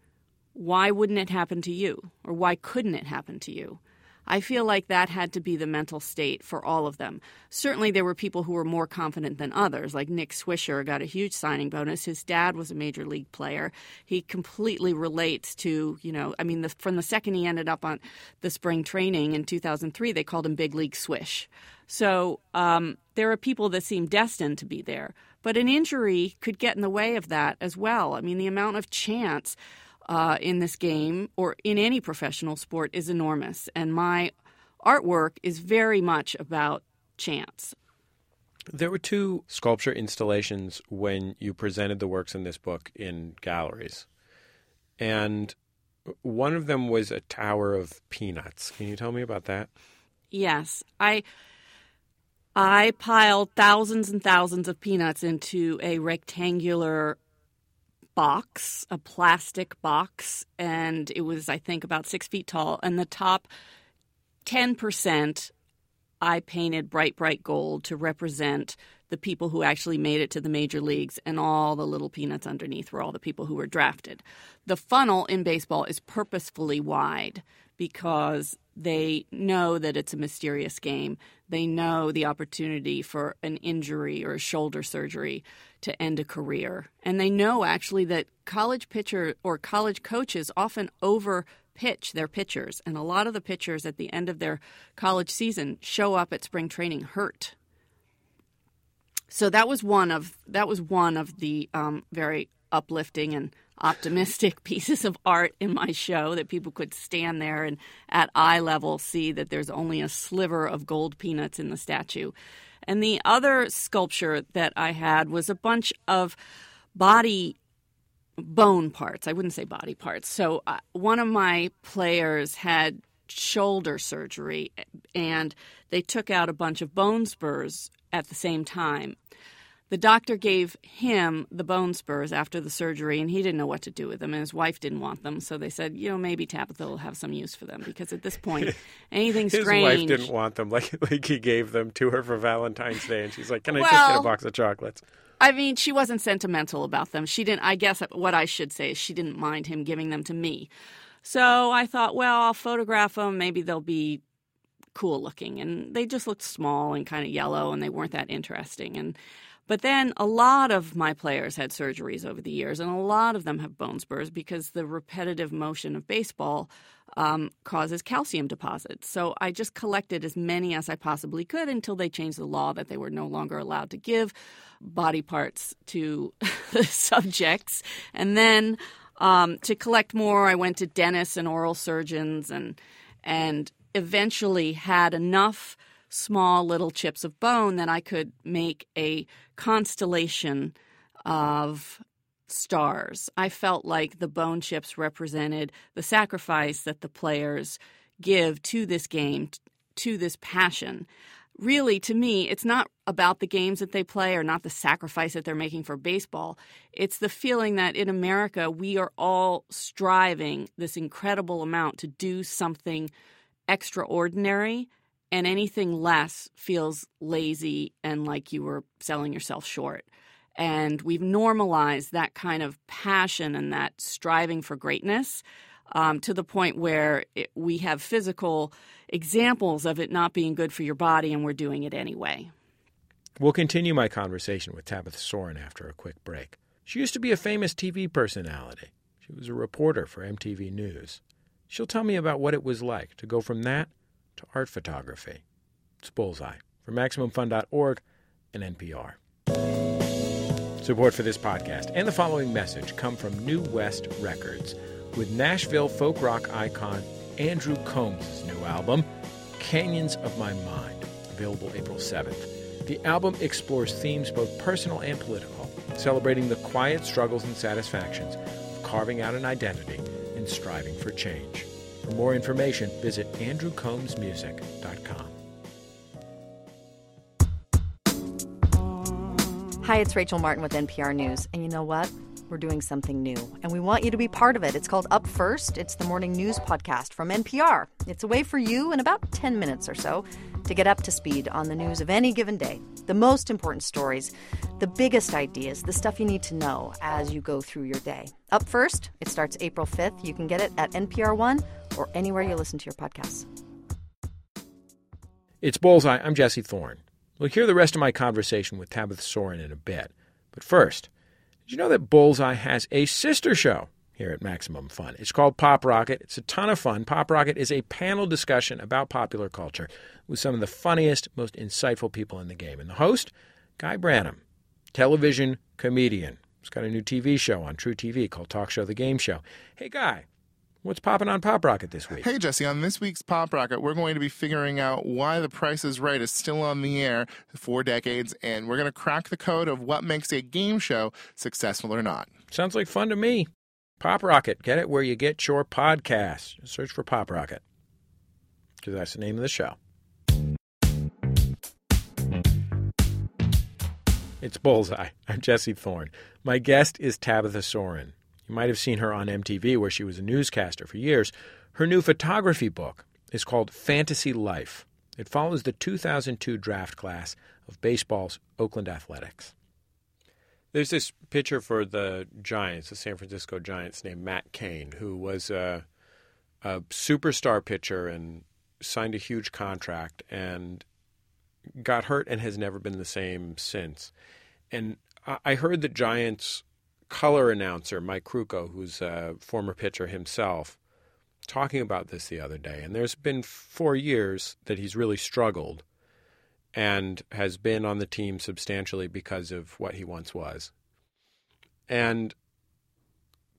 why wouldn't it happen to you? Or why couldn't it happen to you? I feel like that had to be the mental state for all of them. Certainly, there were people who were more confident than others, like Nick Swisher got a huge signing bonus. His dad was a major league player. He completely relates to, you know, I mean, the, from the second he ended up on the spring training in 2003, they called him Big League Swish. So um, there are people that seem destined to be there. But an injury could get in the way of that as well. I mean, the amount of chance uh, in this game or in any professional sport is enormous. And my artwork is very much about chance. There were two sculpture installations when you presented the works in this book in galleries. And one of them was a tower of peanuts. Can you tell me about that? Yes, I I piled thousands and thousands of peanuts into a rectangular box, a plastic box, and it was, I think, about six feet tall. And the top 10% I painted bright, bright gold to represent the people who actually made it to the major leagues, and all the little peanuts underneath were all the people who were drafted. The funnel in baseball is purposefully wide because they know that it's a mysterious game. They know the opportunity for an injury or a shoulder surgery to end a career. And they know actually that college pitcher or college coaches often over pitch their pitchers. And a lot of the pitchers at the end of their college season show up at spring training hurt. So that was one of that was one of the um, very uplifting and optimistic pieces of art in my show that people could stand there and at eye level see that there's only a sliver of gold peanuts in the statue. And the other sculpture that I had was a bunch of body bone parts. I wouldn't say body parts. So uh, one of my players had shoulder surgery and they took out a bunch of bone spurs at the same time. The doctor gave him the bone spurs after the surgery, and he didn't know what to do with them, and his wife didn't want them. So they said, you know, maybe Tabitha will have some use for them because at this point, anything His strange. wife didn't want them, like like he gave them to her for Valentine's Day, and she's like, "Can I just get a box of chocolates?" I mean, she wasn't sentimental about them. She didn't. I guess what I should say is she didn't mind him giving them to me. So I thought, well, I'll photograph them. Maybe they'll be cool looking, and they just looked small and kind of yellow, and they weren't that interesting. And but then a lot of my players had surgeries over the years, and a lot of them have bone spurs because the repetitive motion of baseball um, causes calcium deposits. So I just collected as many as I possibly could until they changed the law that they were no longer allowed to give body parts to subjects. And then um, to collect more, I went to dentists and oral surgeons, and and eventually had enough small little chips of bone that I could make a constellation of stars. I felt like the bone chips represented the sacrifice that the players give to this game, to this passion. Really, to me, it's not about the games that they play or not the sacrifice that they're making for baseball. It's the feeling that in America, we are all striving this incredible amount to do something extraordinary, and anything less feels lazy and like you were selling yourself short. And we've normalized that kind of passion and that striving for greatness um, to the point where it, we have physical examples of it not being good for your body, and we're doing it anyway. We'll continue my conversation with Tabitha Soren after a quick break. She used to be a famous TV personality. She was a reporter for MTV News. She'll tell me about what it was like to go from that to art photography. It's Bullseye for MaximumFun.org and NPR. Support for this podcast and the following message come from New West Records with Nashville folk rock icon Andrew Combs' new album, Canyons of My Mind, available April 7th. The album explores themes both personal and political, celebrating the quiet struggles and satisfactions of carving out an identity and striving for change. For more information, visit andrewcombsmusic.com. Hi, it's Rachel Martin with NPR News. And you know what? We're doing something new, and we want you to be part of it. It's called Up First. It's the morning news podcast from NPR. It's a way for you in about 10 minutes or so to get up to speed on the news of any given day, the most important stories, the biggest ideas, the stuff you need to know as you go through your day. Up First, it starts April 5th. You can get it at NPR One or anywhere you listen to your podcasts. It's Bullseye. I'm Jesse Thorn. We'll hear the rest of my conversation with Tabitha Soren in a bit. But first, did you know that Bullseye has a sister show here at Maximum Fun? It's called Pop Rocket. It's a ton of fun. Pop Rocket is a panel discussion about popular culture with some of the funniest, most insightful people in the game. And the host, Guy Branum, television comedian. He's got a new TV show on truTV called Talk Show the Game Show. Hey, Guy, what's popping on Pop Rocket this week? Hey, Jesse, on this week's Pop Rocket, we're going to be figuring out why The Price is Right is still on the air for decades, and we're going to crack the code of what makes a game show successful or not. Sounds like fun to me. Pop Rocket. Get it where you get your podcasts. Search for Pop Rocket because that's the name of the show. It's Bullseye. I'm Jesse Thorn. My guest is Tabitha Soren. You might have seen her on MTV, where she was a newscaster for years. Her new photography book is called Fantasy Life. It follows the 2002 draft class of baseball's Oakland Athletics. There's this pitcher for the Giants, the San Francisco Giants, named Matt Cain, who was a, a superstar pitcher and signed a huge contract and got hurt and has never been the same since. And I- heard the Giants color announcer, Mike Krukow, who's a former pitcher himself, talking about this the other day. And there's been four years that he's really struggled and has been on the team substantially because of what he once was. And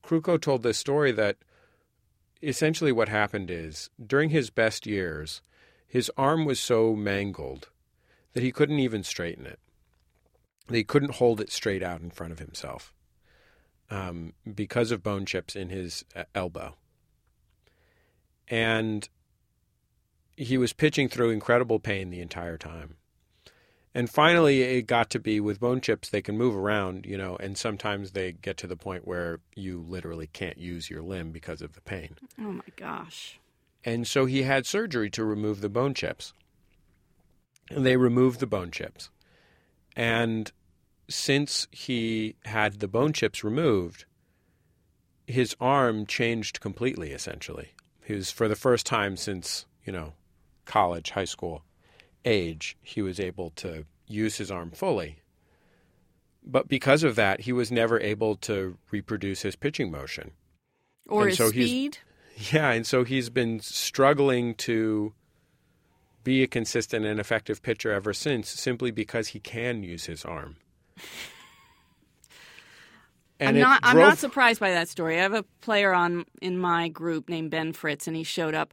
Krukow told this story that essentially what happened is during his best years, his arm was so mangled that he couldn't even straighten it. That he couldn't hold it straight out in front of himself um, because of bone chips in his uh, elbow. And he was pitching through incredible pain the entire time. And finally, it got to be with bone chips, they can move around, you know, and sometimes they get to the point where you literally can't use your limb because of the pain. Oh my gosh. And so he had surgery to remove the bone chips. And they removed the bone chips. And since he had the bone chips removed, his arm changed completely, essentially. He was, for the first time since, you know, college, high school age, he was able to use his arm fully. But because of that, he was never able to reproduce his pitching motion. Or And his so speed. Yeah, and so he's been struggling to be a consistent and effective pitcher ever since, simply because he can use his arm. I'm it not. I'm not surprised by that story. I have a player on in my group named Ben Fritz, and he showed up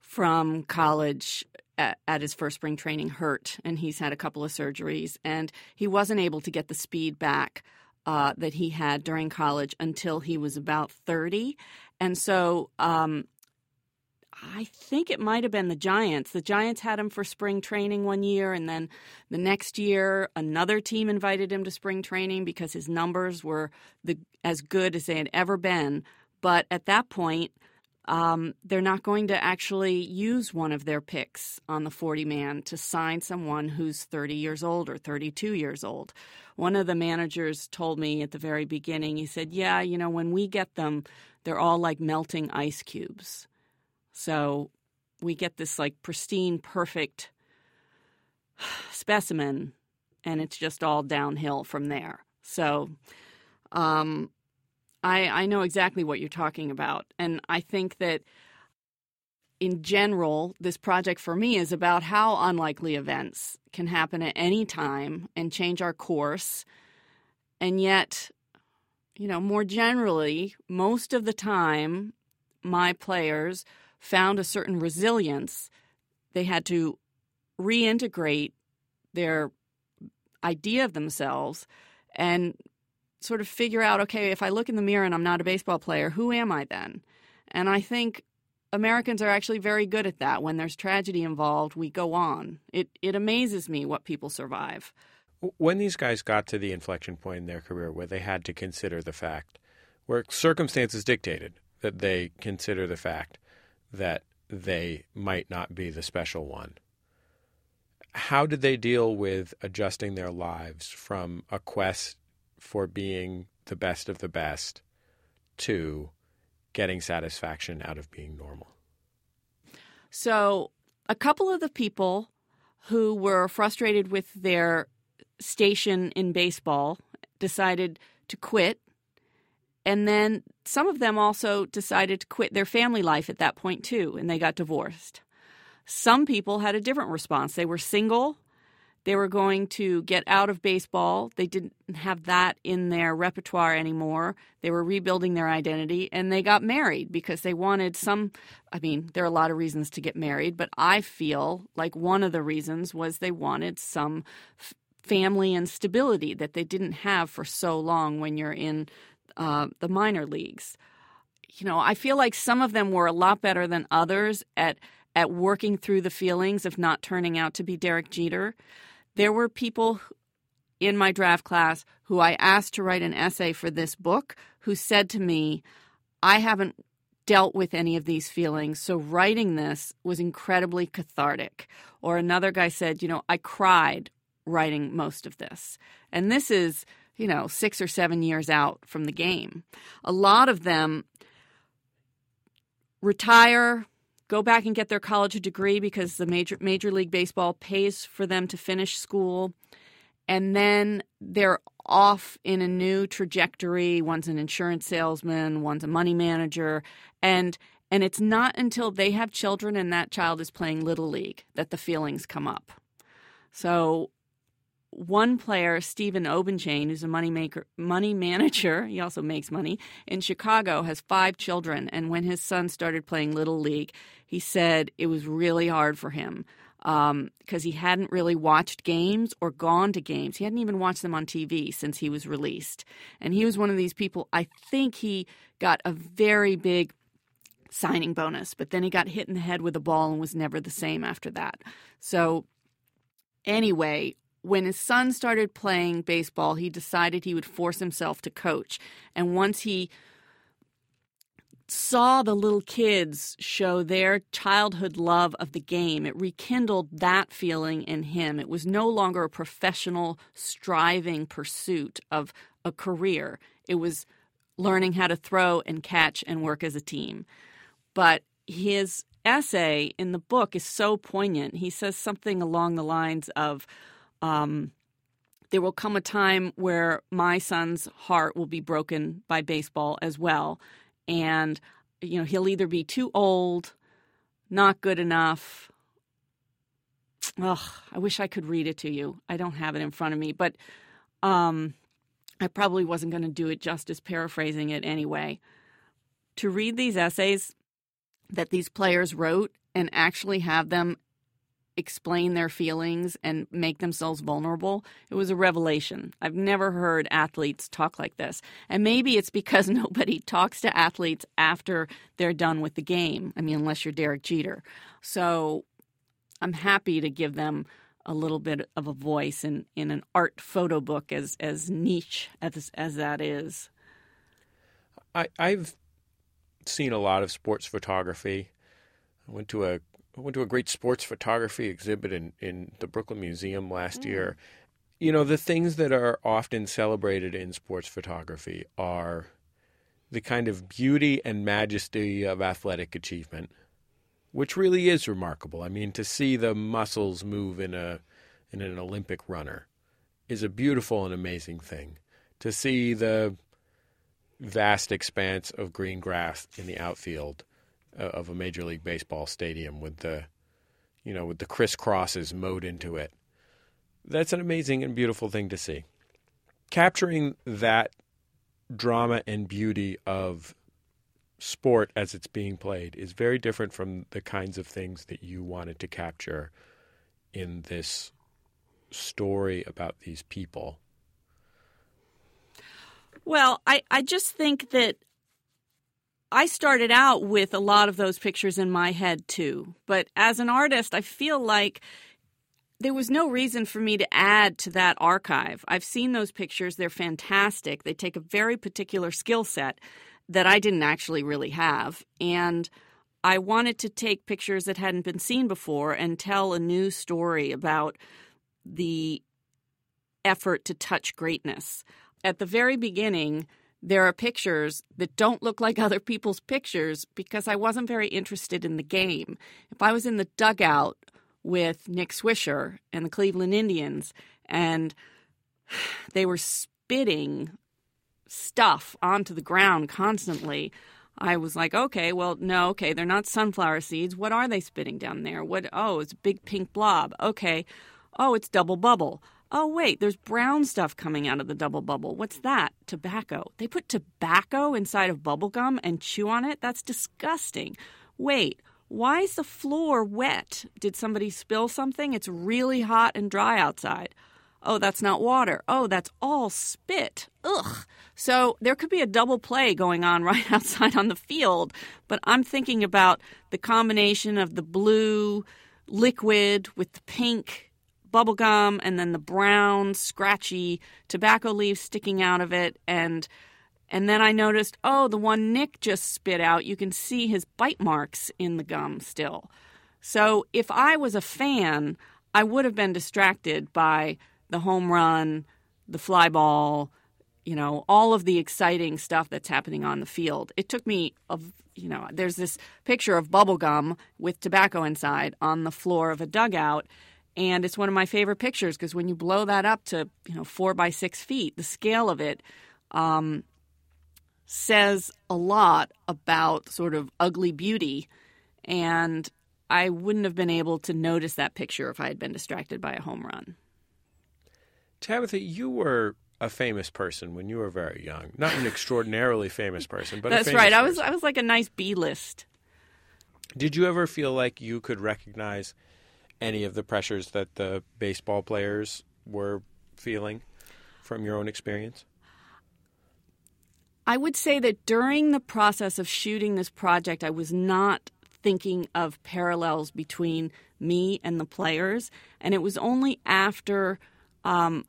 from college at, at his first spring training hurt, and he's had a couple of surgeries, and he wasn't able to get the speed back uh, that he had during college until he was about 30, and so. Um, I think it might have been the Giants. The Giants had him for spring training one year, and then the next year, another team invited him to spring training because his numbers were the as good as they had ever been. But at that point, um, they're not going to actually use one of their picks on the 40 man to sign someone who's 30 years old or 32 years old. One of the managers told me at the very beginning, he said, Yeah, you know, when we get them, they're all like melting ice cubes. So we get this like pristine, perfect specimen, and it's just all downhill from there. So um, I, I know exactly what you're talking about. And I think that in general, this project for me is about how unlikely events can happen at any time and change our course. And yet, you know, more generally, most of the time, my players found a certain resilience. They had to reintegrate their idea of themselves and sort of figure out okay, if I look in the mirror and I'm not a baseball player, who am I then? And I think Americans are actually very good at that. When there's tragedy involved, we go on. It it amazes me what people survive. when these guys got to the inflection point in their career where they had to consider the fact, where circumstances dictated that they consider the fact that they might not be the special one, how did they deal with adjusting their lives from a quest for being the best of the best to getting satisfaction out of being normal? So, a couple of the people who were frustrated with their station in baseball decided to quit. And then some of them also decided to quit their family life at that point, too, and they got divorced. Some people had a different response. They were single. They were going to get out of baseball. They didn't have that in their repertoire anymore. They were rebuilding their identity and they got married because they wanted some. I mean, there are a lot of reasons to get married, but I feel like one of the reasons was they wanted some family and stability that they didn't have for so long when you're in uh, the minor leagues. You know, I feel like some of them were a lot better than others at at working through the feelings of not turning out to be Derek Jeter. There were people in my draft class who I asked to write an essay for this book who said to me, I haven't dealt with any of these feelings, so writing this was incredibly cathartic. Or another guy said, You know, I cried writing most of this. And this is, you know, six or seven years out from the game. A lot of them retire, go back and get their college degree because the major major league baseball pays for them to finish school. And then they're off in a new trajectory. One's an insurance salesman one's a money manager. And and it's not until they have children and that child is playing little league that the feelings come up. So one player, Stephen Obenchain, who's a money maker, money manager, he also makes money in Chicago, has five children. And when his son started playing little league, he said it was really hard for him because um, he hadn't really watched games or gone to games. He hadn't even watched them on TV since he was released. And he was one of these people. I think he got a very big signing bonus, but then he got hit in the head with a ball and was never the same after that. So anyway, when his son started playing baseball, he decided he would force himself to coach. And once he saw the little kids show their childhood love of the game, it rekindled that feeling in him. It was no longer a professional, striving pursuit of a career, it was learning how to throw and catch and work as a team. But his essay in the book is so poignant. He says something along the lines of, um, there will come a time where my son's heart will be broken by baseball as well. And, you know, he'll either be too old, not good enough. Ugh, I wish I could read it to you. I don't have it in front of me, but um, I probably wasn't going to do it justice paraphrasing it anyway. To read these essays that these players wrote and actually have them explain their feelings and make themselves vulnerable, it was a revelation. I've never heard athletes talk like this. And maybe it's because nobody talks to athletes after they're done with the game. I mean, unless you're Derek Jeter. So I'm happy to give them a little bit of a voice in, in an art photo book as as niche as as that is. I, I've seen a lot of sports photography. I went to a I went to a great sports photography exhibit in, in the Brooklyn Museum last mm. year. You know, the things that are often celebrated in sports photography are the kind of beauty and majesty of athletic achievement, which really is remarkable. I mean, to see the muscles move in a in an Olympic runner is a beautiful and amazing thing. To see the vast expanse of green grass in the outfield of a major league baseball stadium with the you know with the crisscrosses mowed into it. That's an amazing and beautiful thing to see. Capturing that drama and beauty of sport as it's being played is very different from the kinds of things that you wanted to capture in this story about these people. Well, I, I just think that I started out with a lot of those pictures in my head too. But as an artist, I feel like there was no reason for me to add to that archive. I've seen those pictures, they're fantastic. They take a very particular skill set that I didn't actually really have. And I wanted to take pictures that hadn't been seen before and tell a new story about the effort to touch greatness. At the very beginning, there are pictures that don't look like other people's pictures because I wasn't very interested in the game. If I was in the dugout with Nick Swisher and the Cleveland Indians and they were spitting stuff onto the ground constantly, I was like, okay, well, no, okay, they're not sunflower seeds. What are they spitting down there? What? Oh, it's a big pink blob. Okay. Oh, it's double bubble. Oh, wait, there's brown stuff coming out of the double bubble. What's that? Tobacco. They put tobacco inside of bubble gum and chew on it? That's disgusting. Wait, why is the floor wet? Did somebody spill something? It's really hot and dry outside. Oh, that's not water. Oh, that's all spit. Ugh. So there could be a double play going on right outside on the field, but I'm thinking about the combination of the blue liquid with the pink bubblegum and then the brown scratchy tobacco leaves sticking out of it and and then I noticed, oh, the one Nick just spit out, you can see his bite marks in the gum still. So if I was a fan, I would have been distracted by the home run, the fly ball, you know, all of the exciting stuff that's happening on the field. It took me of you know, there's this picture of bubble gum with tobacco inside on the floor of a dugout and it's one of my favorite pictures because when you blow that up to you know four by six feet, the scale of it um, says a lot about sort of ugly beauty, and I wouldn't have been able to notice that picture if I had been distracted by a home run. Tabitha, you were a famous person when you were very young. Not an extraordinarily famous person, but a That's famous right. I was person. I was like a nice B list. Did you ever feel like you could recognize any of the pressures that the baseball players were feeling from your own experience? I would say that during the process of shooting this project, I was not thinking of parallels between me and the players. And it was only after um,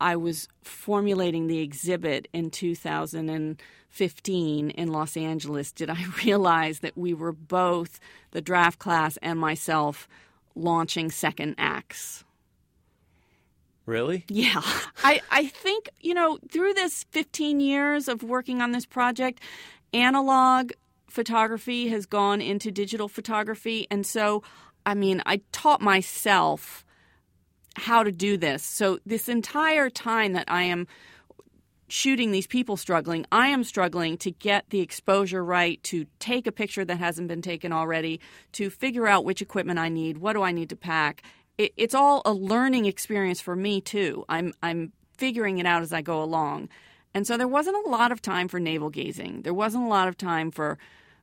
I was formulating the exhibit in 2015 in Los Angeles did I realize that we were both, the draft class and myself, launching second acts. Really? Yeah. I, I think, you know, through this 15 years of working on this project, analog photography has gone into digital photography. And so, I mean, I taught myself how to do this. So, this entire time that I am shooting these people struggling, I am struggling to get the exposure right, to take a picture that hasn't been taken already, to figure out which equipment I need, what do I need to pack. It, it's all a learning experience for me too. I'm I'm figuring it out as I go along. And so there wasn't a lot of time for navel gazing. There wasn't a lot of time for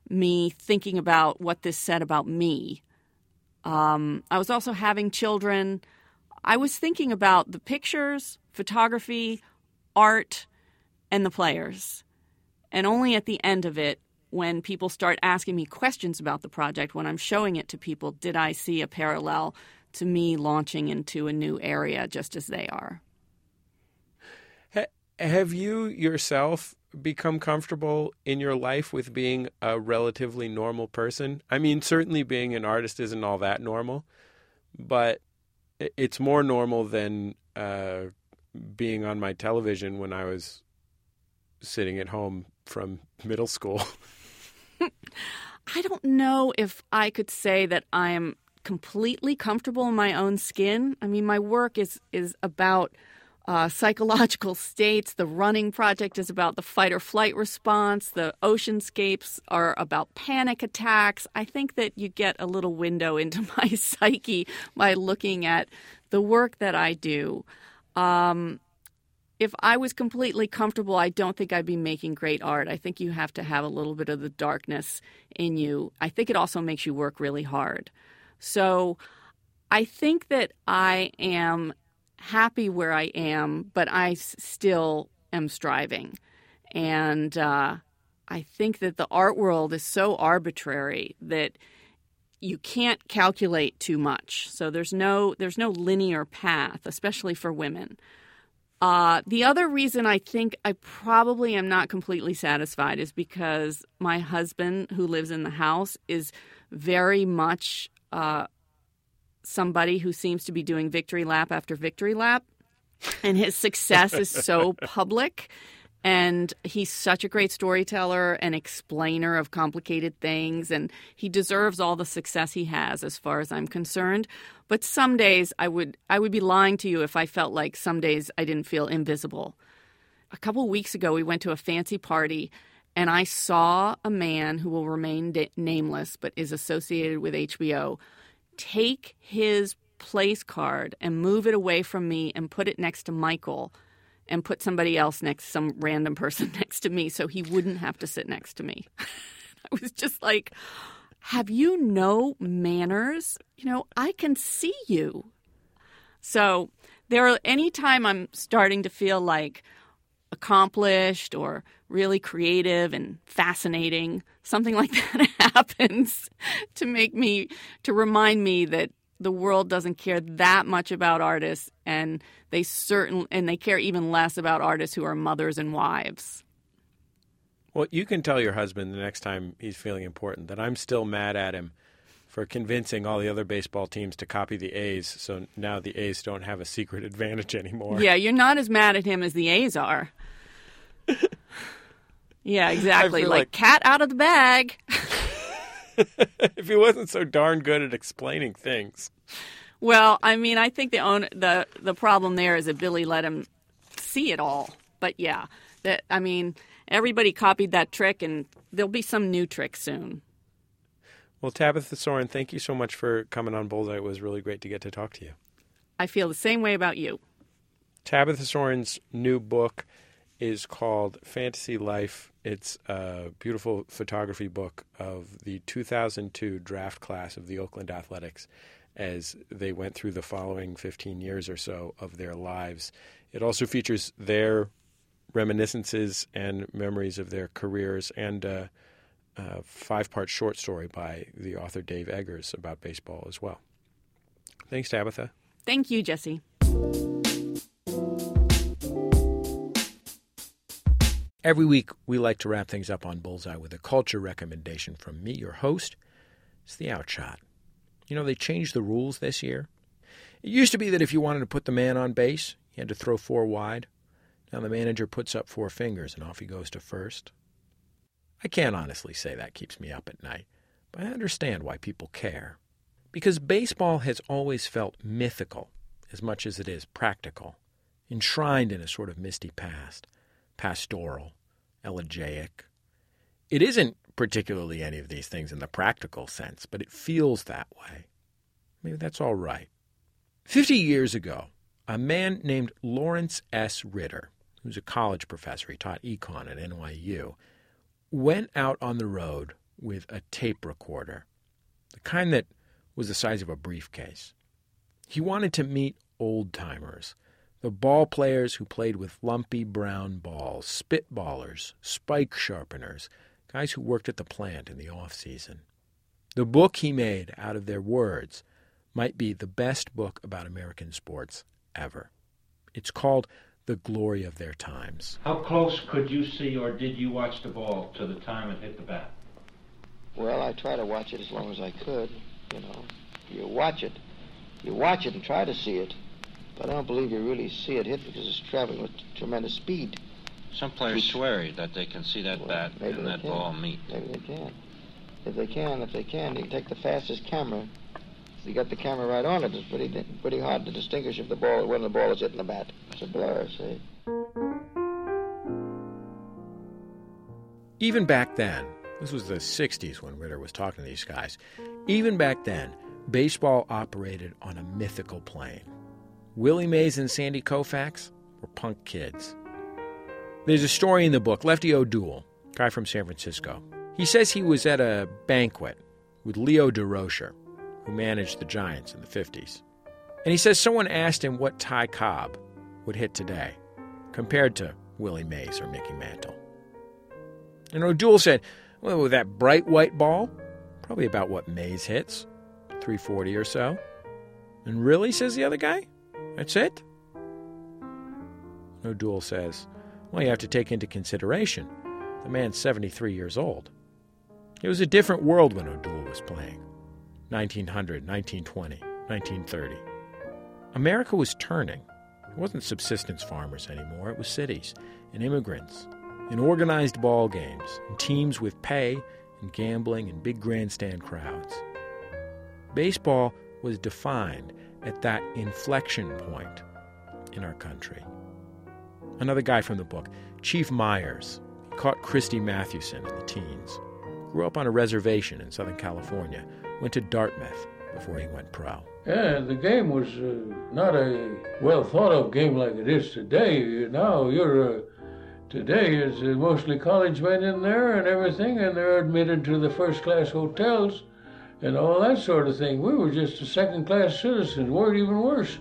me thinking about what this said about me. Um, I was also having children. I was thinking about the pictures, photography, art, and the players. And only at the end of it, when people start asking me questions about the project, when I'm showing it to people, did I see a parallel to me launching into a new area just as they are. Have you yourself become comfortable in your life with being a relatively normal person? I mean, certainly being an artist isn't all that normal, but it's more normal than uh, being on my television when I was sitting at home from middle school. I don't know if I could say that I am completely comfortable in my own skin. I mean, my work is is about uh, psychological states. The running project is about the fight or flight response. The oceanscapes are about panic attacks. I think that you get a little window into my psyche by looking at the work that I do. Um, if I was completely comfortable, I don't think I'd be making great art. I think you have to have a little bit of the darkness in you. I think it also makes you work really hard. So I think that I am happy where I am, but I still am striving. And uh, I think that the art world is so arbitrary that you can't calculate too much. So there's no there's no linear path, especially for women. Uh, the other reason I think I probably am not completely satisfied is because my husband, who lives in the house, is very much uh, somebody who seems to be doing victory lap after victory lap, and his success is so public. And he's such a great storyteller and explainer of complicated things, and he deserves all the success he has, as far as I'm concerned. But some days I would I would be lying to you if I felt like some days I didn't feel invisible. A couple weeks ago, we went to a fancy party, and I saw a man who will remain nameless but is associated with HBO take his place card and move it away from me and put it next to Michael and put somebody else next, some random person next to me so he wouldn't have to sit next to me. I was just like, have you no manners? You know, I can see you. So there are any time I'm starting to feel like accomplished or really creative and fascinating, something like that happens to make me to remind me that the world doesn't care that much about artists and they certain and they care even less about artists who are mothers and wives. Well, you can tell your husband the next time he's feeling important that I'm still mad at him for convincing all the other baseball teams to copy the A's, so now the A's don't have a secret advantage anymore. Yeah, you're not as mad at him as the A's are. yeah, exactly. Like, like- cat out of the bag. if he wasn't so darn good at explaining things. Well, I mean, I think the own the the problem there is that Billy let him see it all. But yeah, that I mean, everybody copied that trick, and there'll be some new trick soon. Well, Tabitha Soren, thank you so much for coming on Bullseye. It was really great to get to talk to you. I feel the same way about you. Tabitha Soren's new book is called Fantasy Life. It's a beautiful photography book of the 2002 draft class of the Oakland Athletics as they went through the following 15 years or so of their lives. It also features their reminiscences and memories of their careers and uh, a five part short story by the author Dave Eggers about baseball as well. Thanks, Tabitha. Thank you, Jesse. Every week, we like to wrap things up on Bullseye with a culture recommendation from me, your host. It's the outshot. You know, they changed the rules this year. It used to be that if you wanted to put the man on base, you had to throw four wide. Now the manager puts up four fingers and off he goes to first. I can't honestly say that keeps me up at night, but I understand why people care. Because baseball has always felt mythical as much as it is practical, enshrined in a sort of misty past, pastoral, elegiac. It isn't particularly any of these things in the practical sense, but it feels that way. Maybe that's all right. Fifty years ago, a man named Lawrence S. Ritter, who's a college professor, he taught econ at NYU, went out on the road with a tape recorder, the kind that was the size of a briefcase. He wanted to meet old timers, the ball players who played with lumpy brown balls, spitballers, spike sharpeners, guys who worked at the plant in the off season. The book he made out of their words might be the best book about American sports ever. It's called The Glory of Their Times. How close could you see or did you watch the ball to the time it hit the bat? Well, I try to watch it as long as I could. You know, you watch it, you watch it and try to see it, but I don't believe you really see it hit because it's traveling with tremendous speed. Some players swear that they can see that Well, bat maybe and that can. ball meet. Maybe they can. If they can, if they can, you can take the fastest camera. If you got the camera right on it, it's pretty pretty hard to distinguish if the ball when the ball is hitting the bat. It's a blur, see. Even back then, this was the 60s when Ritter was talking to these guys, even back then, baseball operated on a mythical plane. Willie Mays and Sandy Koufax were punk kids. There's a story in the book, Lefty O'Doul, guy from San Francisco. He says he was at a banquet with Leo Durocher, who managed the Giants in the 50s. And he says someone asked him what Ty Cobb would hit today, compared to Willie Mays or Mickey Mantle. And O'Doul said, well, with that bright white ball, probably about what Mays hits, 340 or so. And really, says the other guy? That's it? O'Doul says, well, you have to take into consideration the man's 73 years old. It was a different world when O'Doul was playing 1900, 1920, 1930. America was turning. It wasn't subsistence farmers anymore, it was cities and immigrants and organized ball games and teams with pay and gambling and big grandstand crowds. Baseball was defined at that inflection point in our country. Another guy from the book, Chief Meyers, caught Christy Mathewson in the teens. Grew up on a reservation in Southern California, went to Dartmouth before he went pro. Yeah, the game was uh, not a well thought of game like it is today. Now you're uh, today is uh, mostly college men in there and everything, and they're admitted to the first class hotels and all that sort of thing. We were just a second class citizens. We're even worse.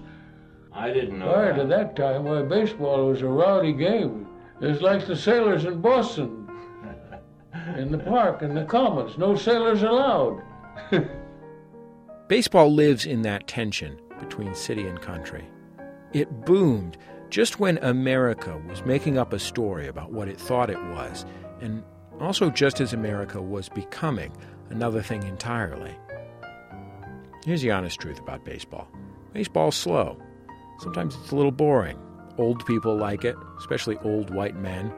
I didn't know Prior that. to that time, why baseball was a rowdy game. It's like the sailors in Boston, in the park, in the commons. No sailors allowed. Baseball lives in that tension between city and country. It boomed just when America was making up a story about what it thought it was, and also just as America was becoming another thing entirely. Here's the honest truth about baseball baseball's slow. Sometimes it's a little boring. Old people like it, especially old white men.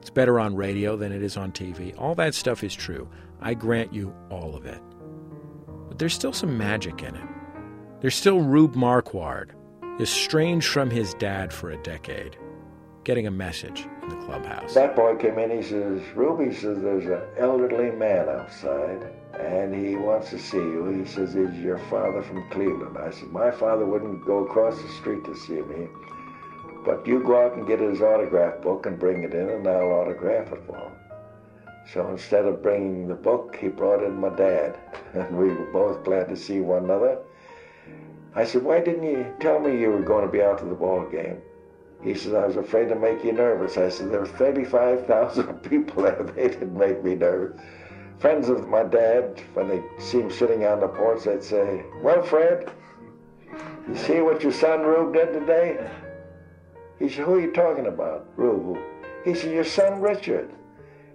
It's better on radio than it is on TV. All that stuff is true. I grant you all of it. But there's still some magic in it. There's still Rube Marquard, estranged from his dad for a decade, getting a message in the clubhouse. That boy came in, he says, Ruby says there's an elderly man outside and he wants to see you. He says, Is your father from Cleveland? I said, My father wouldn't go across the street to see me. But you go out and get his autograph book and bring it in, and I'll autograph it for him. So instead of bringing the book, he brought in my dad, and we were both glad to see one another. I said, Why didn't you tell me you were going to be out to the ball game? He said, I was afraid to make you nervous. I said, There were 35,000 people there. They didn't make me nervous. Friends of my dad, when they see him sitting on the porch, they'd say, Well, Fred, you see what your son Rube did today? He said, Who are you talking about? Rube. He said, Your son Richard.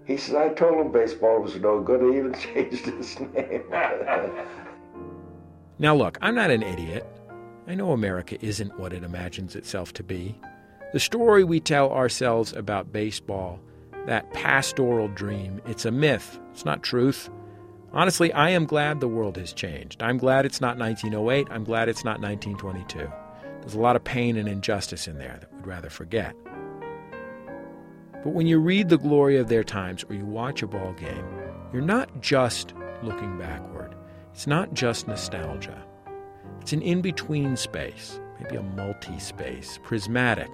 He says, I told him baseball was no good. He even changed his name. Now, look, I'm not an idiot. I know America isn't what it imagines itself to be. The story we tell ourselves about baseball, that pastoral dream, it's a myth. It's not truth. Honestly, I am glad the world has changed. I'm glad it's not 1908. I'm glad it's not 1922. There's a lot of pain and injustice in there that we'd rather forget. But when you read the glory of their times or you watch a ball game, you're not just looking backward. It's not just nostalgia. It's an in between space, maybe a multi space, prismatic,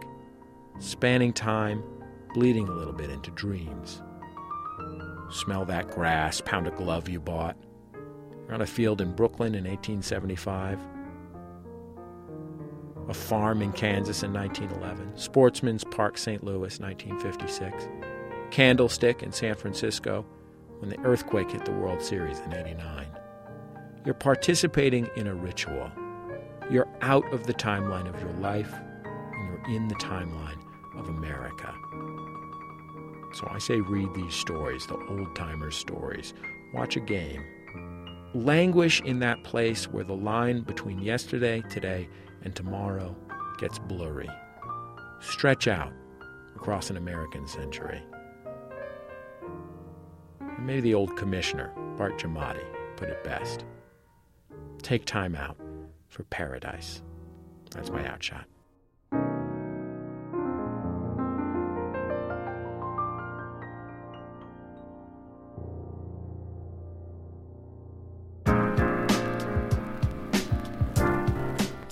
spanning time, bleeding a little bit into dreams. Smell that grass, pound a glove you bought. You're on a field in Brooklyn in 1875. A farm in Kansas in 1911. Sportsman's Park, St. Louis, 1956. Candlestick in San Francisco when the earthquake hit the World Series in 89. You're participating in a ritual. You're out of the timeline of your life, and you're in the timeline of America. So I say read these stories, the old timers' stories. Watch a game. Languish in that place where the line between yesterday, today, and tomorrow gets blurry. Stretch out across an American century. Maybe the old commissioner, Bart Giamatti, put it best. Take time out for paradise. That's my outshot.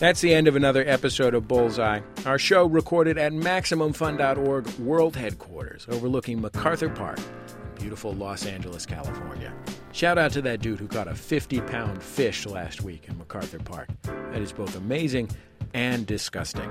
That's the end of another episode of Bullseye. Our show recorded at MaximumFun.org World Headquarters, overlooking MacArthur Park beautiful Los Angeles, California. Shout out to that dude who caught a 50 pound fish last week in MacArthur Park. That is both amazing and disgusting.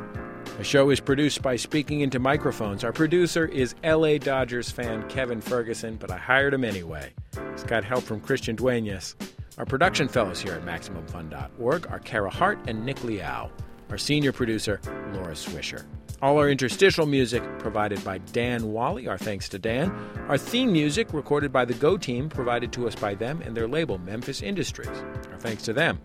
The show is produced by Speaking Into Microphones. Our producer is LA Dodgers fan Kevin Ferguson, but I hired him anyway. He's got help from Christian Duenas. Our production fellows here at MaximumFun.org are Kara Hart and Nick Liao. Our senior producer, Laura Swisher. All our interstitial music provided by Dan Wally. Our thanks to Dan. Our theme music recorded by the Go Team, provided to us by them and their label, Memphis Industries. Our thanks to them.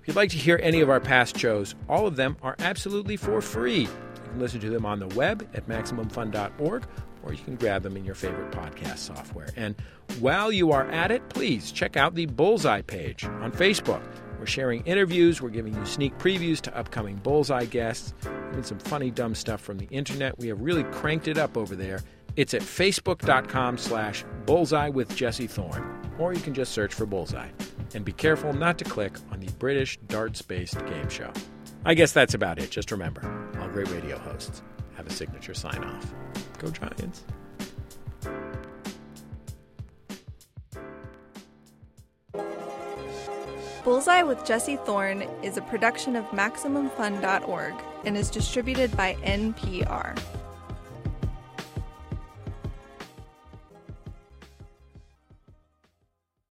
If you'd like to hear any of our past shows, all of them are absolutely for free. You can listen to them on the web at MaximumFun.org or you can grab them in your favorite podcast software. And while you are at it, please check out the Bullseye page on Facebook. We're sharing interviews, we're giving you sneak previews to upcoming Bullseye guests, even some funny, dumb stuff from the internet. We have really cranked it up over there. It's at facebook.com slash bullseye with Jesse Thorn, or you can just search for Bullseye. And be careful not to click on the British darts based game show. I guess that's about it. Just remember, all great radio hosts have a signature sign off. Go Giants. Bullseye with Jesse Thorn is a production of MaximumFun.org and is distributed by NPR.